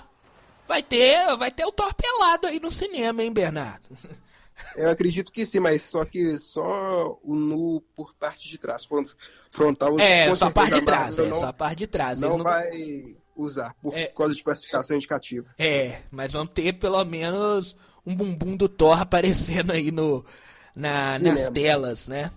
A: Vai ter, vai ter o Thor pelado aí no cinema, hein, Bernardo?
B: Eu acredito que sim, mas só que só o nu por parte de trás. Frontal.
A: É, só a parte de trás. É, não, só a parte de trás.
B: Não, não vai usar, por é, causa de classificação indicativa.
A: É, mas vamos ter pelo menos um bumbum do Thor aparecendo aí no, na, nas telas, né?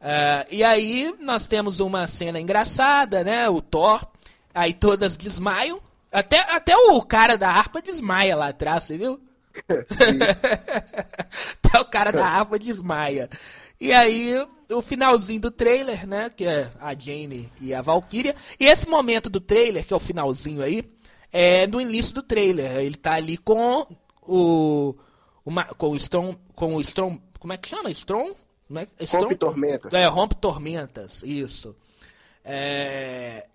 A: Uh, e aí nós temos uma cena engraçada, né? O Thor, aí todas desmaiam. Até, até o cara da harpa desmaia lá atrás, você viu? Até o cara da harpa desmaia. E aí, o finalzinho do trailer, né? Que é a Jane e a Valkyria. E esse momento do trailer, que é o finalzinho aí, é no início do trailer. Ele tá ali com o. Uma, com o Strong. Com o Strong. Como é que chama? Strong?
B: É, Strong? Rompe Tormentas.
A: É, Rompe Tormentas, isso. É,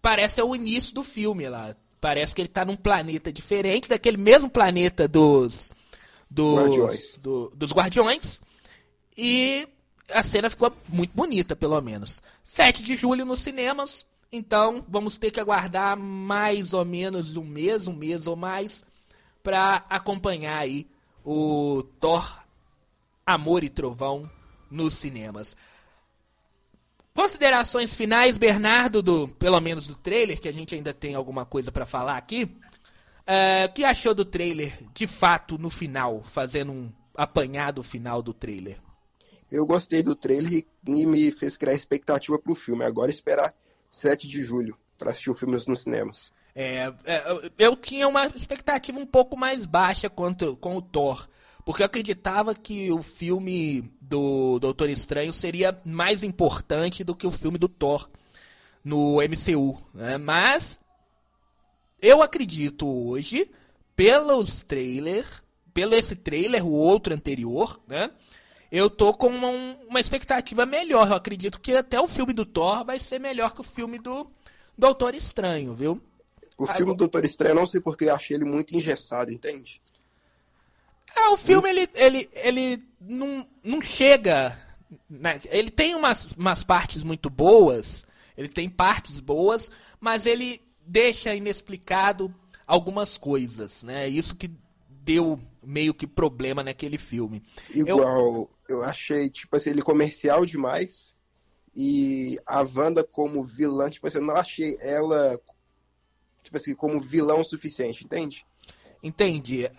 A: parece o início do filme lá. Parece que ele está num planeta diferente, daquele mesmo planeta dos. Dos Guardiões. Do, dos Guardiões. E a cena ficou muito bonita, pelo menos. 7 de julho nos cinemas. Então vamos ter que aguardar mais ou menos um mês, um mês ou mais, para acompanhar aí o Thor Amor e Trovão nos cinemas. Considerações finais, Bernardo, do pelo menos do trailer, que a gente ainda tem alguma coisa para falar aqui. Uh, o que achou do trailer, de fato, no final, fazendo um apanhado final do trailer?
B: Eu gostei do trailer e me fez criar expectativa pro filme. Agora esperar 7 de julho para assistir o filme nos cinemas.
A: É, é, eu tinha uma expectativa um pouco mais baixa quanto, com o Thor. Porque eu acreditava que o filme do Doutor Estranho seria mais importante do que o filme do Thor no MCU. Né? Mas eu acredito hoje, pelos trailers, pelo esse trailer, o outro anterior, né? Eu tô com uma, uma expectativa melhor. Eu acredito que até o filme do Thor vai ser melhor que o filme do Doutor Estranho, viu?
B: O filme do Doutor Estranho, eu não sei porque eu achei ele muito engessado, entende?
A: É, o filme, ele, ele, ele não, não chega. Né? Ele tem umas, umas partes muito boas, ele tem partes boas, mas ele deixa inexplicado algumas coisas, né? Isso que deu meio que problema naquele filme.
B: Igual, eu, eu achei, tipo assim, ele comercial demais e a Wanda como vilã, tipo assim, eu não achei ela, tipo assim, como vilão o suficiente, entende?
A: Entendi.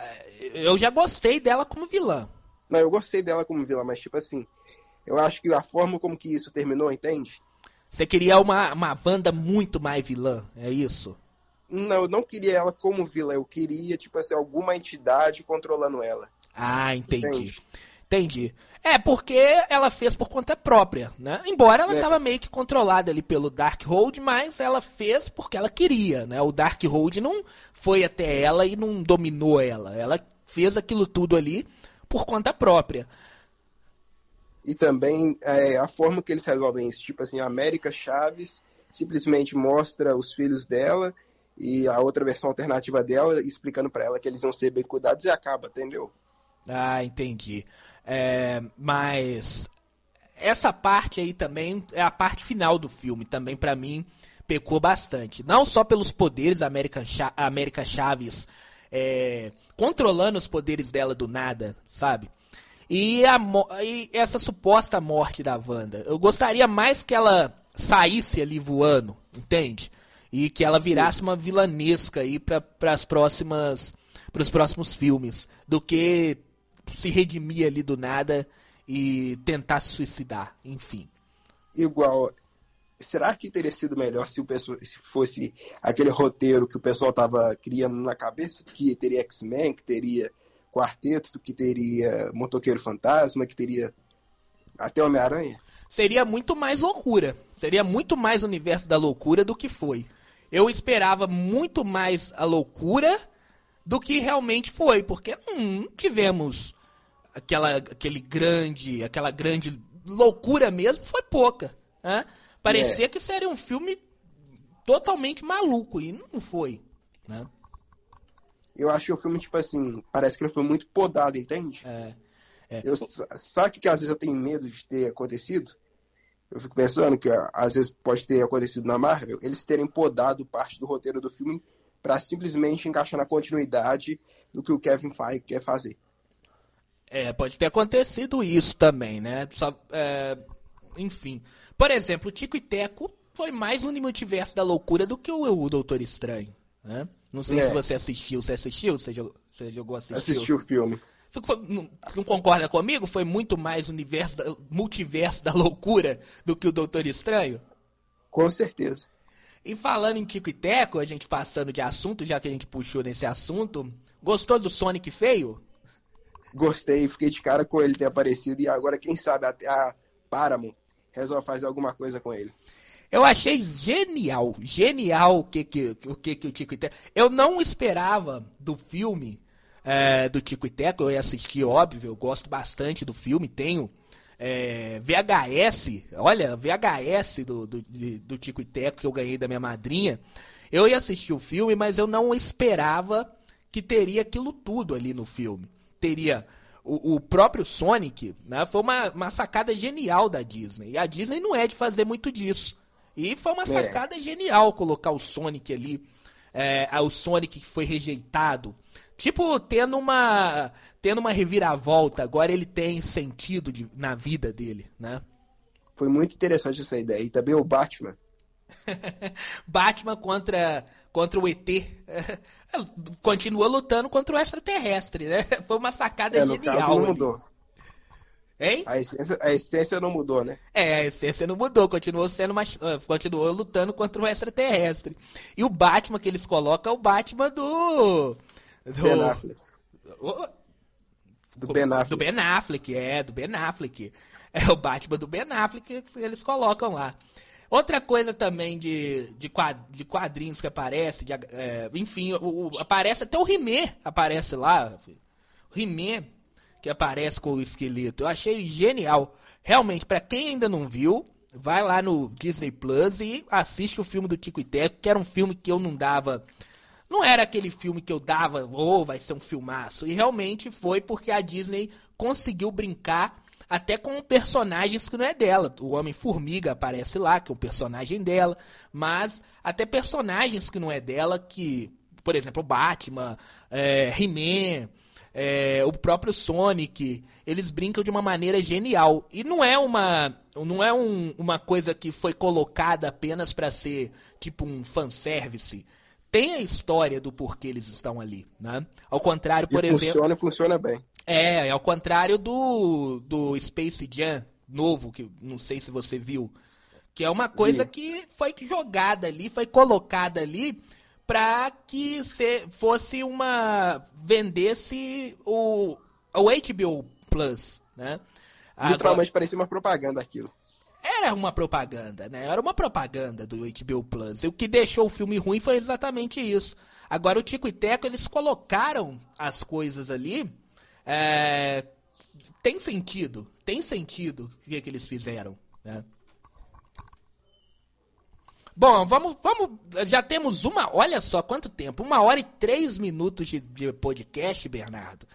A: Eu já gostei dela como vilã.
B: Não, eu gostei dela como vilã, mas tipo assim, eu acho que a forma como que isso terminou, entende?
A: Você queria uma, uma Wanda muito mais vilã, é isso?
B: Não, eu não queria ela como vilã, eu queria, tipo assim, alguma entidade controlando ela.
A: Ah, entendi. Entende? Entendi. É, porque ela fez por conta própria, né? Embora ela estava é. meio que controlada ali pelo Darkhold, mas ela fez porque ela queria, né? O Darkhold não foi até ela e não dominou ela. Ela fez aquilo tudo ali por conta própria.
B: E também é, a forma que eles resolvem isso. Tipo assim, a América Chaves simplesmente mostra os filhos dela e a outra versão alternativa dela explicando para ela que eles vão ser bem cuidados e acaba, entendeu?
A: Ah, entendi. É, mas essa parte aí também é a parte final do filme, também para mim pecou bastante. Não só pelos poderes da América, América Chaves é, controlando os poderes dela do nada, sabe? E, a, e essa suposta morte da Wanda. Eu gostaria mais que ela saísse ali voando, entende? E que ela virasse Sim. uma vilanesca aí para as próximas para os próximos filmes, do que se redimir ali do nada e tentar se suicidar, enfim.
B: Igual, será que teria sido melhor se, o pessoal, se fosse aquele roteiro que o pessoal estava criando na cabeça, que teria X-Men, que teria Quarteto, que teria Motoqueiro Fantasma, que teria Até Homem-Aranha?
A: Seria muito mais loucura. Seria muito mais universo da loucura do que foi. Eu esperava muito mais a loucura do que realmente foi, porque não tivemos aquela, aquele grande, aquela grande loucura mesmo, foi pouca. Né? Parecia é. que seria um filme totalmente maluco e não foi. Né?
B: Eu acho que o filme, tipo assim, parece que ele foi muito podado, entende?
A: É. é.
B: Eu, sabe que às vezes eu tenho medo de ter acontecido? Eu fico pensando que às vezes pode ter acontecido na Marvel, eles terem podado parte do roteiro do filme para simplesmente encaixar na continuidade do que o Kevin Feige quer fazer.
A: É, pode ter acontecido isso também, né? Só, é, enfim. Por exemplo, o Tico e Teco foi mais um multiverso da loucura do que o, o Doutor Estranho, né? Não sei é. se você assistiu. Você assistiu? Você jogou, você jogou assistiu?
B: Assisti o filme.
A: Não, não, concorda comigo? Foi muito mais universo da, multiverso da loucura do que o Doutor Estranho?
B: Com certeza.
A: E falando em Tico e Teco, a gente passando de assunto, já que a gente puxou nesse assunto, gostou do Sonic feio?
B: Gostei, fiquei de cara com ele ter aparecido e agora, quem sabe, até a Paramount resolve fazer alguma coisa com ele.
A: Eu achei genial, genial o que que o que que o Tico e Teco. Eu não esperava do filme é, do Tico e Teco, eu ia assistir, óbvio, eu gosto bastante do filme, tenho é, VHS, olha, VHS do, do, do Tico e Teco que eu ganhei da minha madrinha. Eu ia assistir o filme, mas eu não esperava que teria aquilo tudo ali no filme. Teria o, o próprio Sonic, né? Foi uma, uma sacada genial da Disney. E a Disney não é de fazer muito disso. E foi uma é. sacada é. genial colocar o Sonic ali. É, o Sonic que foi rejeitado. Tipo, tendo uma. Tendo uma reviravolta. Agora ele tem sentido de, na vida dele, né?
B: Foi muito interessante essa ideia. E também o Batman.
A: Batman contra, contra o ET. Continua lutando contra o extraterrestre, né? Foi uma sacada é, genial. Caso,
B: não mudou.
A: Hein?
B: A essência, a essência não mudou, né?
A: É, a essência não mudou, continuou sendo mais, ah, continuou lutando contra o extraterrestre. E o Batman que eles colocam é o Batman do do
B: Ben Affleck.
A: do Ben Affleck. Do Ben Affleck, é, do Ben Affleck. É o Batman do Ben Affleck que eles colocam lá. Outra coisa também de, de, de quadrinhos que aparece, de, é, enfim, o, o, aparece até o He-Man aparece lá. O He-Man que aparece com o esqueleto. Eu achei genial. Realmente, para quem ainda não viu, vai lá no Disney Plus e assiste o filme do Tico e Teco, que era um filme que eu não dava. Não era aquele filme que eu dava, ou oh, vai ser um filmaço. E realmente foi porque a Disney conseguiu brincar até com personagens que não é dela. O Homem-Formiga aparece lá, que é um personagem dela, mas até personagens que não é dela, que, por exemplo, o Batman, é, He-Man, é, o próprio Sonic, eles brincam de uma maneira genial. E não é uma, não é um, uma coisa que foi colocada apenas para ser tipo um fanservice. Tem a história do porquê eles estão ali, né? Ao contrário, por
B: e
A: exemplo...
B: Funciona e funciona bem.
A: É, ao contrário do, do Space Jam novo, que não sei se você viu, que é uma coisa Sim. que foi jogada ali, foi colocada ali para que se, fosse uma vendesse o o HBO Plus, né?
B: Literalmente Agora, parecia uma propaganda aquilo.
A: Era uma propaganda, né? Era uma propaganda do HBO Plus. E o que deixou o filme ruim foi exatamente isso. Agora o Tico e Teco, eles colocaram as coisas ali. É... Tem sentido. Tem sentido o que, é que eles fizeram, né? Bom, vamos, vamos. Já temos uma. Olha só quanto tempo. Uma hora e três minutos de, de podcast, Bernardo.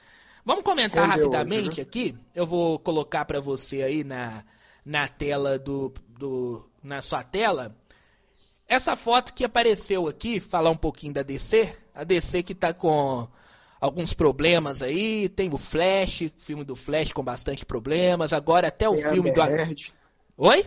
A: Vamos comentar Rendeu rapidamente hoje, né? aqui. Eu vou colocar para você aí na, na tela do, do. Na sua tela. Essa foto que apareceu aqui, falar um pouquinho da DC. A DC que tá com alguns problemas aí. Tem o Flash, filme do Flash com bastante problemas. Agora até o
B: tem
A: filme do. Oi?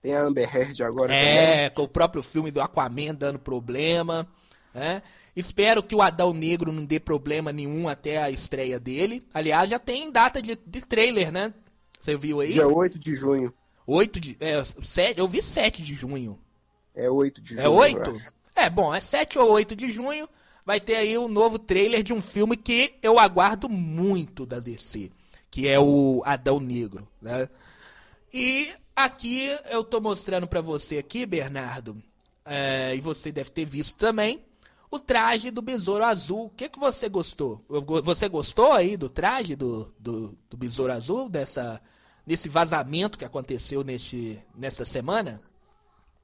B: Tem a Amber Heard agora
A: é, também. com o próprio filme do Aquaman dando problema. Né? Espero que o Adão Negro não dê problema nenhum até a estreia dele. Aliás, já tem data de, de trailer, né? Você viu aí?
B: Dia 8 de junho.
A: 8 de. É, 7, eu vi 7 de junho.
B: É 8 de
A: é junho. É 8? É, bom, é 7 ou 8 de junho. Vai ter aí um novo trailer de um filme que eu aguardo muito da DC. Que é o Adão Negro, né? E aqui eu tô mostrando para você aqui, Bernardo, é, e você deve ter visto também, o traje do Besouro Azul. O que, que você gostou? Você gostou aí do traje do, do, do Besouro Azul, dessa, desse vazamento que aconteceu neste, nesta semana?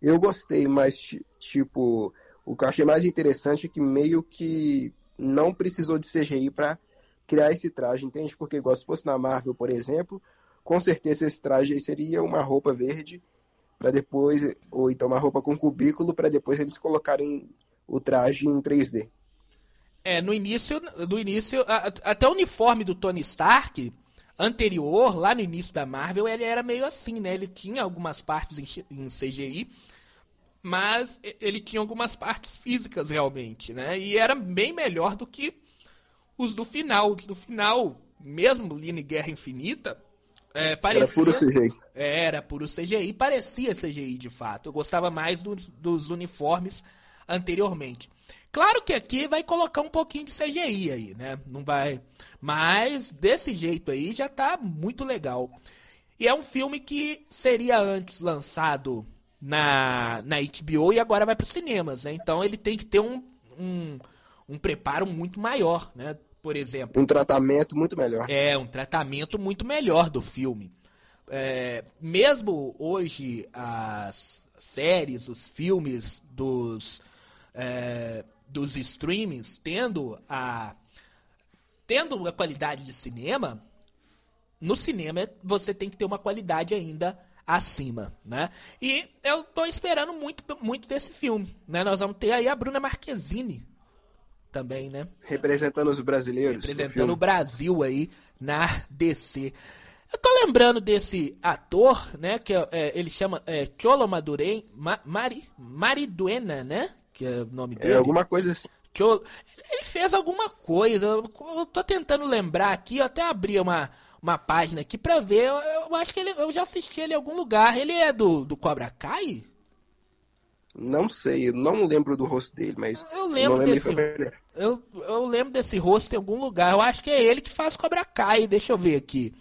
B: Eu gostei, mas tipo, o que eu achei mais interessante é que meio que não precisou de CGI para criar esse traje, entende? Porque igual se fosse na Marvel, por exemplo, com certeza esse traje seria uma roupa verde para depois, ou então uma roupa com cubículo para depois eles colocarem o traje em 3D.
A: É, no início, no início, até o uniforme do Tony Stark anterior, lá no início da Marvel, ele era meio assim, né? Ele tinha algumas partes em CGI, mas ele tinha algumas partes físicas realmente, né? E era bem melhor do que os do final. Os do final, mesmo Line Guerra Infinita, é, parecia...
B: Era puro CGI.
A: Era puro CGI, parecia CGI de fato. Eu gostava mais dos, dos uniformes anteriormente. Claro que aqui vai colocar um pouquinho de CGI aí, né? Não vai. Mas desse jeito aí já tá muito legal. E é um filme que seria antes lançado na, na HBO e agora vai para os cinemas, né? Então ele tem que ter um, um, um preparo muito maior, né? Por exemplo.
B: Um tratamento muito melhor.
A: É, um tratamento muito melhor do filme. É, mesmo hoje as séries, os filmes dos é, dos streamings tendo a tendo a qualidade de cinema, no cinema você tem que ter uma qualidade ainda acima, né? E eu tô esperando muito muito desse filme, né? Nós vamos ter aí a Bruna Marquezine também, né?
B: Representando os brasileiros.
A: Representando o Brasil aí na DC. Eu tô lembrando desse ator, né? Que é, ele chama é, Cholo Madurem, Ma, Mari, Mariduena, né? que é o nome é dele.
B: É alguma coisa assim.
A: Eu, ele fez alguma coisa. Eu tô tentando lembrar aqui, eu até abri uma, uma página aqui pra ver. Eu, eu, acho que ele, eu já assisti ele em algum lugar. Ele é do, do Cobra Kai?
B: Não sei, eu não lembro do rosto dele, mas.
A: Eu lembro desse. Eu, eu lembro desse rosto em algum lugar. Eu acho que é ele que faz Cobra Kai. Deixa eu ver aqui.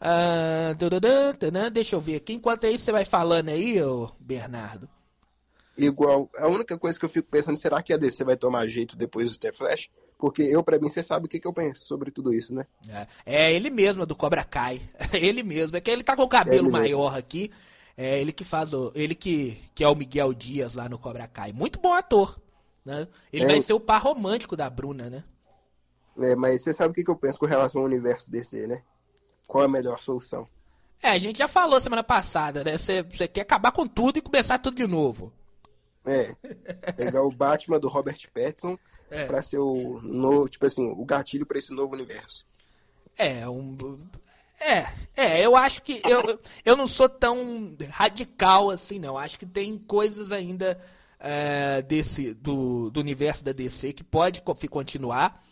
A: Uh, deixa eu ver aqui. Enquanto aí você vai falando aí, ô Bernardo
B: igual. A única coisa que eu fico pensando, será que a DC vai tomar jeito depois do The Flash? Porque eu, para mim, você sabe o que, que eu penso sobre tudo isso, né?
A: É, é ele mesmo, do Cobra Kai. ele mesmo. É que ele tá com o cabelo é maior mesmo. aqui. É ele que faz o. Ele que, que é o Miguel Dias lá no Cobra Kai. Muito bom ator. Né? Ele é. vai ser o par romântico da Bruna, né?
B: É, mas você sabe o que, que eu penso com relação ao universo DC, né? Qual é a melhor solução?
A: É, a gente já falou semana passada, né? Você quer acabar com tudo e começar tudo de novo.
B: É. Pegar o Batman do Robert Pattinson é. pra ser o novo, tipo assim, o gatilho para esse novo universo.
A: É, um. É, é, eu acho que eu, eu não sou tão radical assim, não. Acho que tem coisas ainda é, desse do, do universo da DC que pode continuar.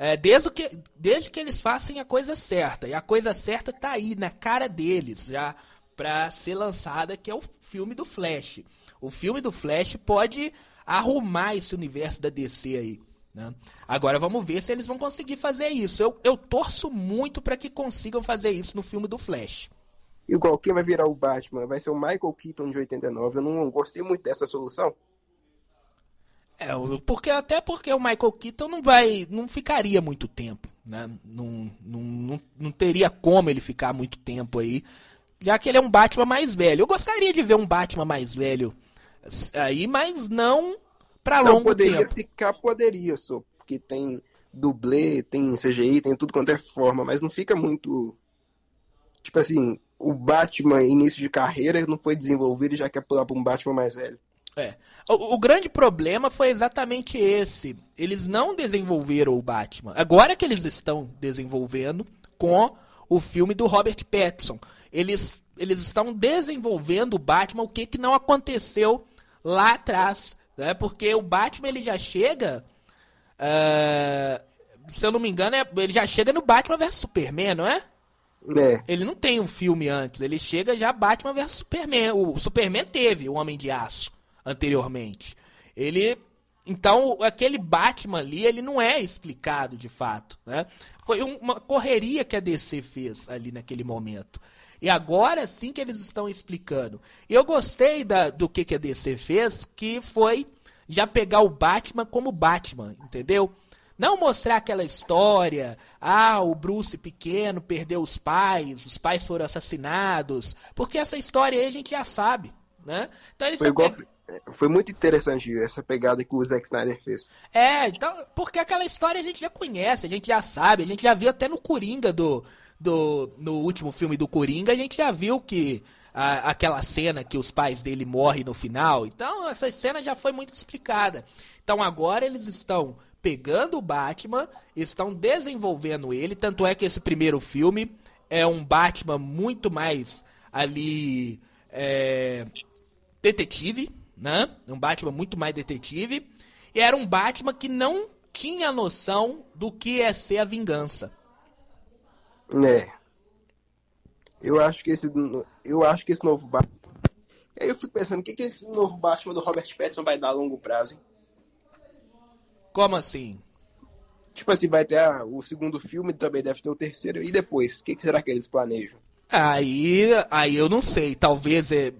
A: É, desde, que, desde que eles façam a coisa certa. E a coisa certa tá aí, na cara deles, já para ser lançada, que é o filme do Flash. O filme do Flash pode arrumar esse universo da DC aí. Né? Agora vamos ver se eles vão conseguir fazer isso. Eu, eu torço muito para que consigam fazer isso no filme do Flash.
B: Igual, quem vai virar o Batman? Vai ser o Michael Keaton de 89. Eu não gostei muito dessa solução.
A: É, porque até porque o Michael Keaton não vai, não ficaria muito tempo, né? Não, não, não, não teria como ele ficar muito tempo aí, já que ele é um Batman mais velho. Eu gostaria de ver um Batman mais velho aí, mas não para longo
B: poderia
A: tempo.
B: ficar, poderia, só, porque tem dublê, tem CGI, tem tudo quanto é forma, mas não fica muito. Tipo assim, o Batman início de carreira não foi desenvolvido e já quer pular para um Batman mais velho.
A: É. O, o, grande problema foi exatamente esse. Eles não desenvolveram o Batman. Agora que eles estão desenvolvendo com o filme do Robert Pattinson. Eles, eles estão desenvolvendo o Batman, o que, que não aconteceu lá atrás, né? Porque o Batman ele já chega, uh, se eu não me engano, é, ele já chega no Batman vs Superman, não é?
B: É.
A: Ele não tem um filme antes, ele chega já Batman vs Superman. O Superman teve o Homem de Aço anteriormente. Ele então, aquele Batman ali, ele não é explicado de fato. Né? Foi uma correria que a DC fez ali naquele momento. E agora sim que eles estão explicando. E eu gostei da, do que, que a DC fez, que foi já pegar o Batman como Batman, entendeu? Não mostrar aquela história, ah, o Bruce pequeno perdeu os pais, os pais foram assassinados, porque essa história aí a gente já sabe, né?
B: Então eles Foi igual, foi muito interessante essa pegada que o Zack Snyder fez.
A: É, então, porque aquela história a gente já conhece, a gente já sabe, a gente já viu até no Coringa do. Do no último filme do Coringa, a gente já viu que a, aquela cena que os pais dele morrem no final. Então, essa cena já foi muito explicada. Então, agora eles estão pegando o Batman, estão desenvolvendo ele. Tanto é que esse primeiro filme é um Batman muito mais ali. É, detetive, né? Um Batman muito mais detetive. E era um Batman que não tinha noção do que é ser a vingança.
B: É. Eu acho que esse, eu acho que esse novo Batman. Aí eu fico pensando, o que, que esse novo Batman do Robert Pattinson vai dar a longo prazo, hein?
A: Como assim?
B: Tipo assim, vai ter ah, o segundo filme, também deve ter o terceiro, e depois? O que, que será que eles planejam?
A: Aí, aí eu não sei, talvez é, é,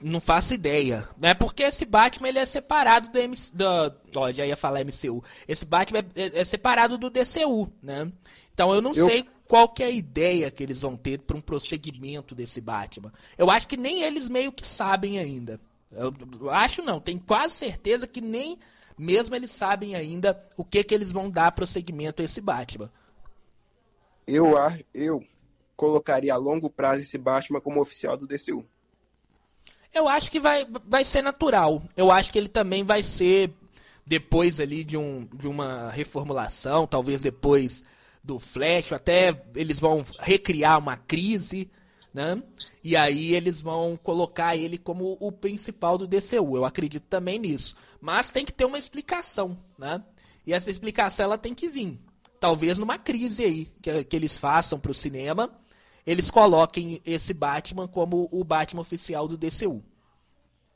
A: não faço ideia, né? Porque esse Batman ele é separado do, MC, do ó, já ia falar MCU. Esse Batman é, é, é separado do DCU, né? Então eu não eu... sei qual que é a ideia que eles vão ter para um prosseguimento desse Batman. Eu acho que nem eles meio que sabem ainda. Eu, eu acho não, tenho quase certeza que nem mesmo eles sabem ainda o que que eles vão dar prosseguimento a esse Batman.
B: Eu eu colocaria a longo prazo esse Batman como oficial do DCU?
A: Eu acho que vai, vai ser natural. Eu acho que ele também vai ser depois ali de, um, de uma reformulação, talvez depois do Flash, até eles vão recriar uma crise, né? E aí eles vão colocar ele como o principal do DCU. Eu acredito também nisso. Mas tem que ter uma explicação, né? E essa explicação ela tem que vir. Talvez numa crise aí que, que eles façam para o cinema eles coloquem esse Batman como o Batman oficial do DCU.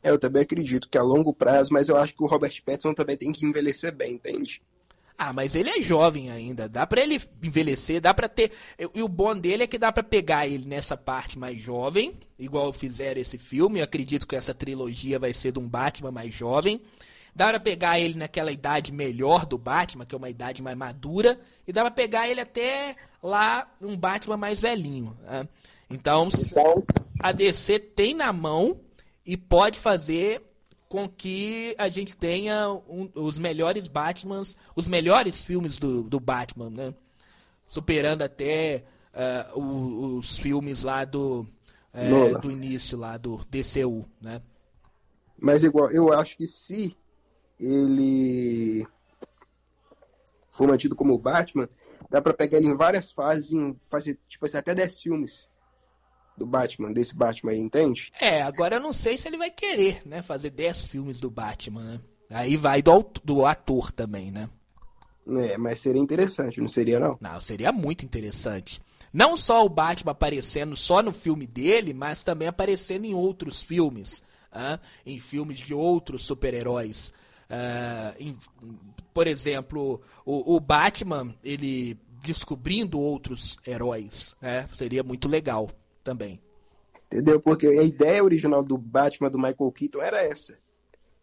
B: É, eu também acredito que a longo prazo, mas eu acho que o Robert Pattinson também tem que envelhecer bem, entende?
A: Ah, mas ele é jovem ainda, dá para ele envelhecer, dá para ter. E o bom dele é que dá para pegar ele nessa parte mais jovem, igual fizeram esse filme. Eu acredito que essa trilogia vai ser de um Batman mais jovem. Dá pra pegar ele naquela idade melhor do Batman, que é uma idade mais madura, e dá pra pegar ele até lá um Batman mais velhinho. Né? Então, a DC tem na mão e pode fazer com que a gente tenha um, os melhores Batmans, os melhores filmes do, do Batman, né? Superando até uh, os, os, filmes lá do, uh, do início lá do DCU, né?
B: Mas igual, eu acho que se ele for mantido como Batman, dá para pegar ele em várias fases, em fazer tipo assim, até 10 filmes do Batman, desse Batman aí, entende?
A: É, agora eu não sei se ele vai querer, né, fazer 10 filmes do Batman, né? Aí vai do, do ator também, né?
B: É, mas seria interessante, não seria não?
A: Não, seria muito interessante. Não só o Batman aparecendo só no filme dele, mas também aparecendo em outros filmes. Em filmes de outros super-heróis. Em, por exemplo, o, o, Batman, ele descobrindo outros heróis, né? Seria muito legal também.
B: Entendeu? Porque a ideia original do Batman do Michael Keaton era essa.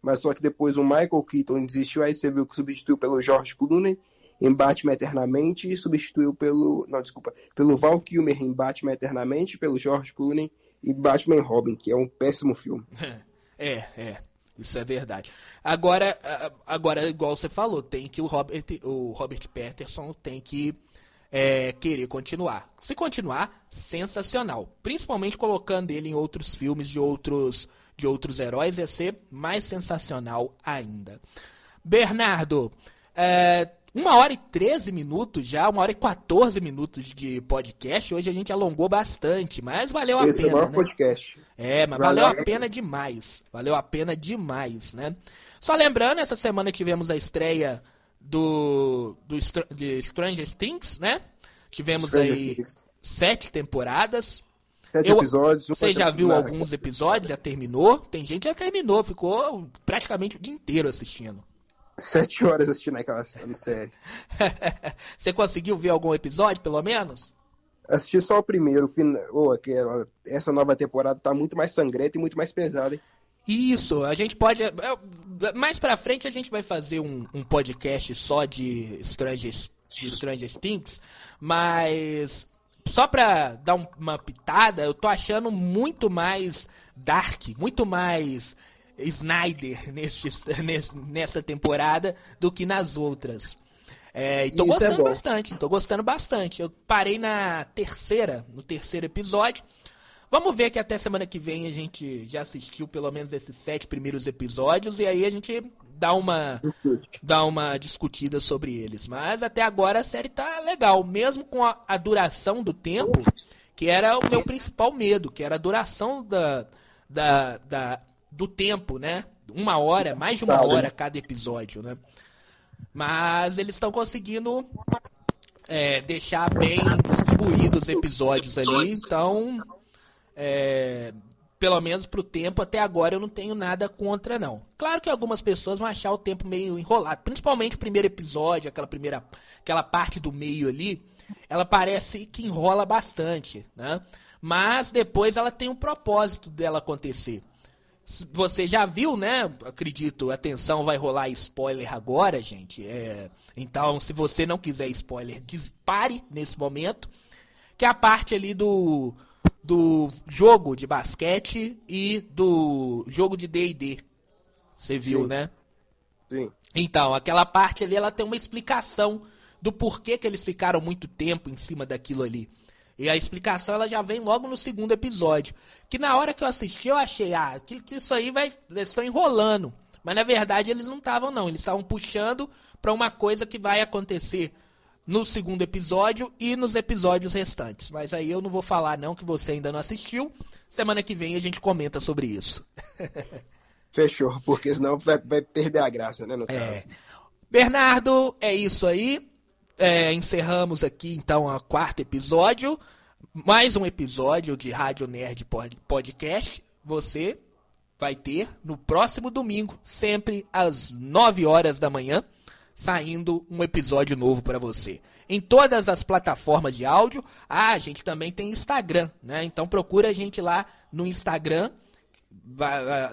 B: Mas só que depois o Michael Keaton desistiu, aí você viu que substituiu pelo George Clooney em Batman Eternamente e substituiu pelo. Não, desculpa. Pelo Val Kilmer em Batman Eternamente, pelo George Clooney e Batman Robin, que é um péssimo filme.
A: É, é. Isso é verdade. Agora, agora igual você falou, tem que o Robert, o Robert Patterson tem que é, querer continuar. Se continuar, sensacional. Principalmente colocando ele em outros filmes de outros de outros heróis, ia ser mais sensacional ainda. Bernardo, é, uma hora e 13 minutos já, uma hora e 14 minutos de podcast. Hoje a gente alongou bastante, mas valeu a
B: Esse
A: pena.
B: É, né? podcast.
A: é, mas valeu, valeu a pena demais. Valeu a pena demais, né? Só lembrando, essa semana tivemos a estreia do, do de Stranger Things, né? Tivemos Stranger aí Things. sete temporadas.
B: Sete Eu, episódios.
A: Você já viu alguns episódios? Já terminou? Tem gente que já terminou, ficou praticamente o dia inteiro assistindo.
B: Sete horas assistindo aquela série.
A: Você conseguiu ver algum episódio, pelo menos?
B: Assisti só o primeiro. Oh, aquela... Essa nova temporada tá muito mais sangrenta e muito mais pesada, hein?
A: Isso, a gente pode. Mais pra frente a gente vai fazer um, um podcast só de Stranger, de Stranger Things, mas só pra dar um, uma pitada, eu tô achando muito mais dark, muito mais Snyder neste, nesta temporada do que nas outras. É, e tô Isso é gostando é bastante, tô gostando bastante. Eu parei na terceira, no terceiro episódio. Vamos ver que até semana que vem a gente já assistiu pelo menos esses sete primeiros episódios e aí a gente dá uma dá uma discutida sobre eles. Mas até agora a série tá legal, mesmo com a, a duração do tempo, que era o meu principal medo, que era a duração da, da, da do tempo, né? Uma hora, mais de uma hora cada episódio, né? Mas eles estão conseguindo é, deixar bem distribuídos os episódios ali, então é, pelo menos pro tempo, até agora eu não tenho nada contra, não. Claro que algumas pessoas vão achar o tempo meio enrolado. Principalmente o primeiro episódio, aquela primeira. aquela parte do meio ali. Ela parece que enrola bastante, né? Mas depois ela tem um propósito dela acontecer. Você já viu, né? Acredito, atenção, vai rolar spoiler agora, gente. É, então, se você não quiser spoiler, dispare nesse momento. Que é a parte ali do do jogo de basquete e do jogo de D&D. Você viu,
B: Sim.
A: né?
B: Sim.
A: Então, aquela parte ali, ela tem uma explicação do porquê que eles ficaram muito tempo em cima daquilo ali. E a explicação ela já vem logo no segundo episódio. Que na hora que eu assisti, eu achei, ah, que, que isso aí vai. Eles estão enrolando. Mas na verdade eles não estavam, não. Eles estavam puxando para uma coisa que vai acontecer no segundo episódio e nos episódios restantes. Mas aí eu não vou falar não que você ainda não assistiu. Semana que vem a gente comenta sobre isso.
B: Fechou, porque senão vai, vai, perder a graça, né, no é. caso.
A: Bernardo, é isso aí. É, encerramos aqui então o quarto episódio. Mais um episódio de Rádio Nerd Podcast. Você vai ter no próximo domingo, sempre às 9 horas da manhã saindo um episódio novo para você. Em todas as plataformas de áudio, ah, a gente também tem Instagram, né? Então procura a gente lá no Instagram.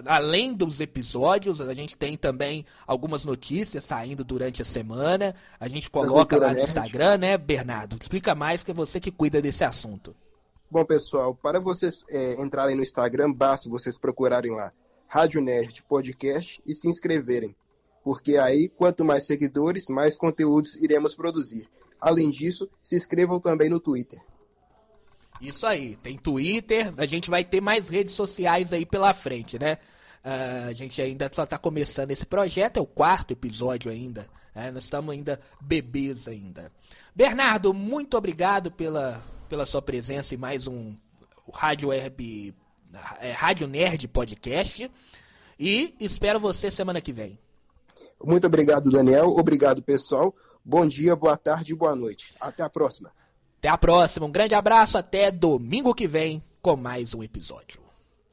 A: Além dos episódios, a gente tem também algumas notícias saindo durante a semana. A gente coloca lá no Instagram, né, Bernardo? Explica mais que é você que cuida desse assunto.
B: Bom, pessoal, para vocês é, entrarem no Instagram, basta vocês procurarem lá Rádio Nerd Podcast e se inscreverem porque aí, quanto mais seguidores, mais conteúdos iremos produzir. Além disso, se inscrevam também no Twitter.
A: Isso aí, tem Twitter, a gente vai ter mais redes sociais aí pela frente, né? Uh, a gente ainda só está começando esse projeto, é o quarto episódio ainda. Né? Nós estamos ainda bebês ainda. Bernardo, muito obrigado pela, pela sua presença em mais um Rádio Herb, é, Rádio Nerd Podcast. E espero você semana que vem.
B: Muito obrigado, Daniel. Obrigado, pessoal. Bom dia, boa tarde boa noite. Até a próxima.
A: Até a próxima. Um grande abraço. Até domingo que vem com mais um episódio.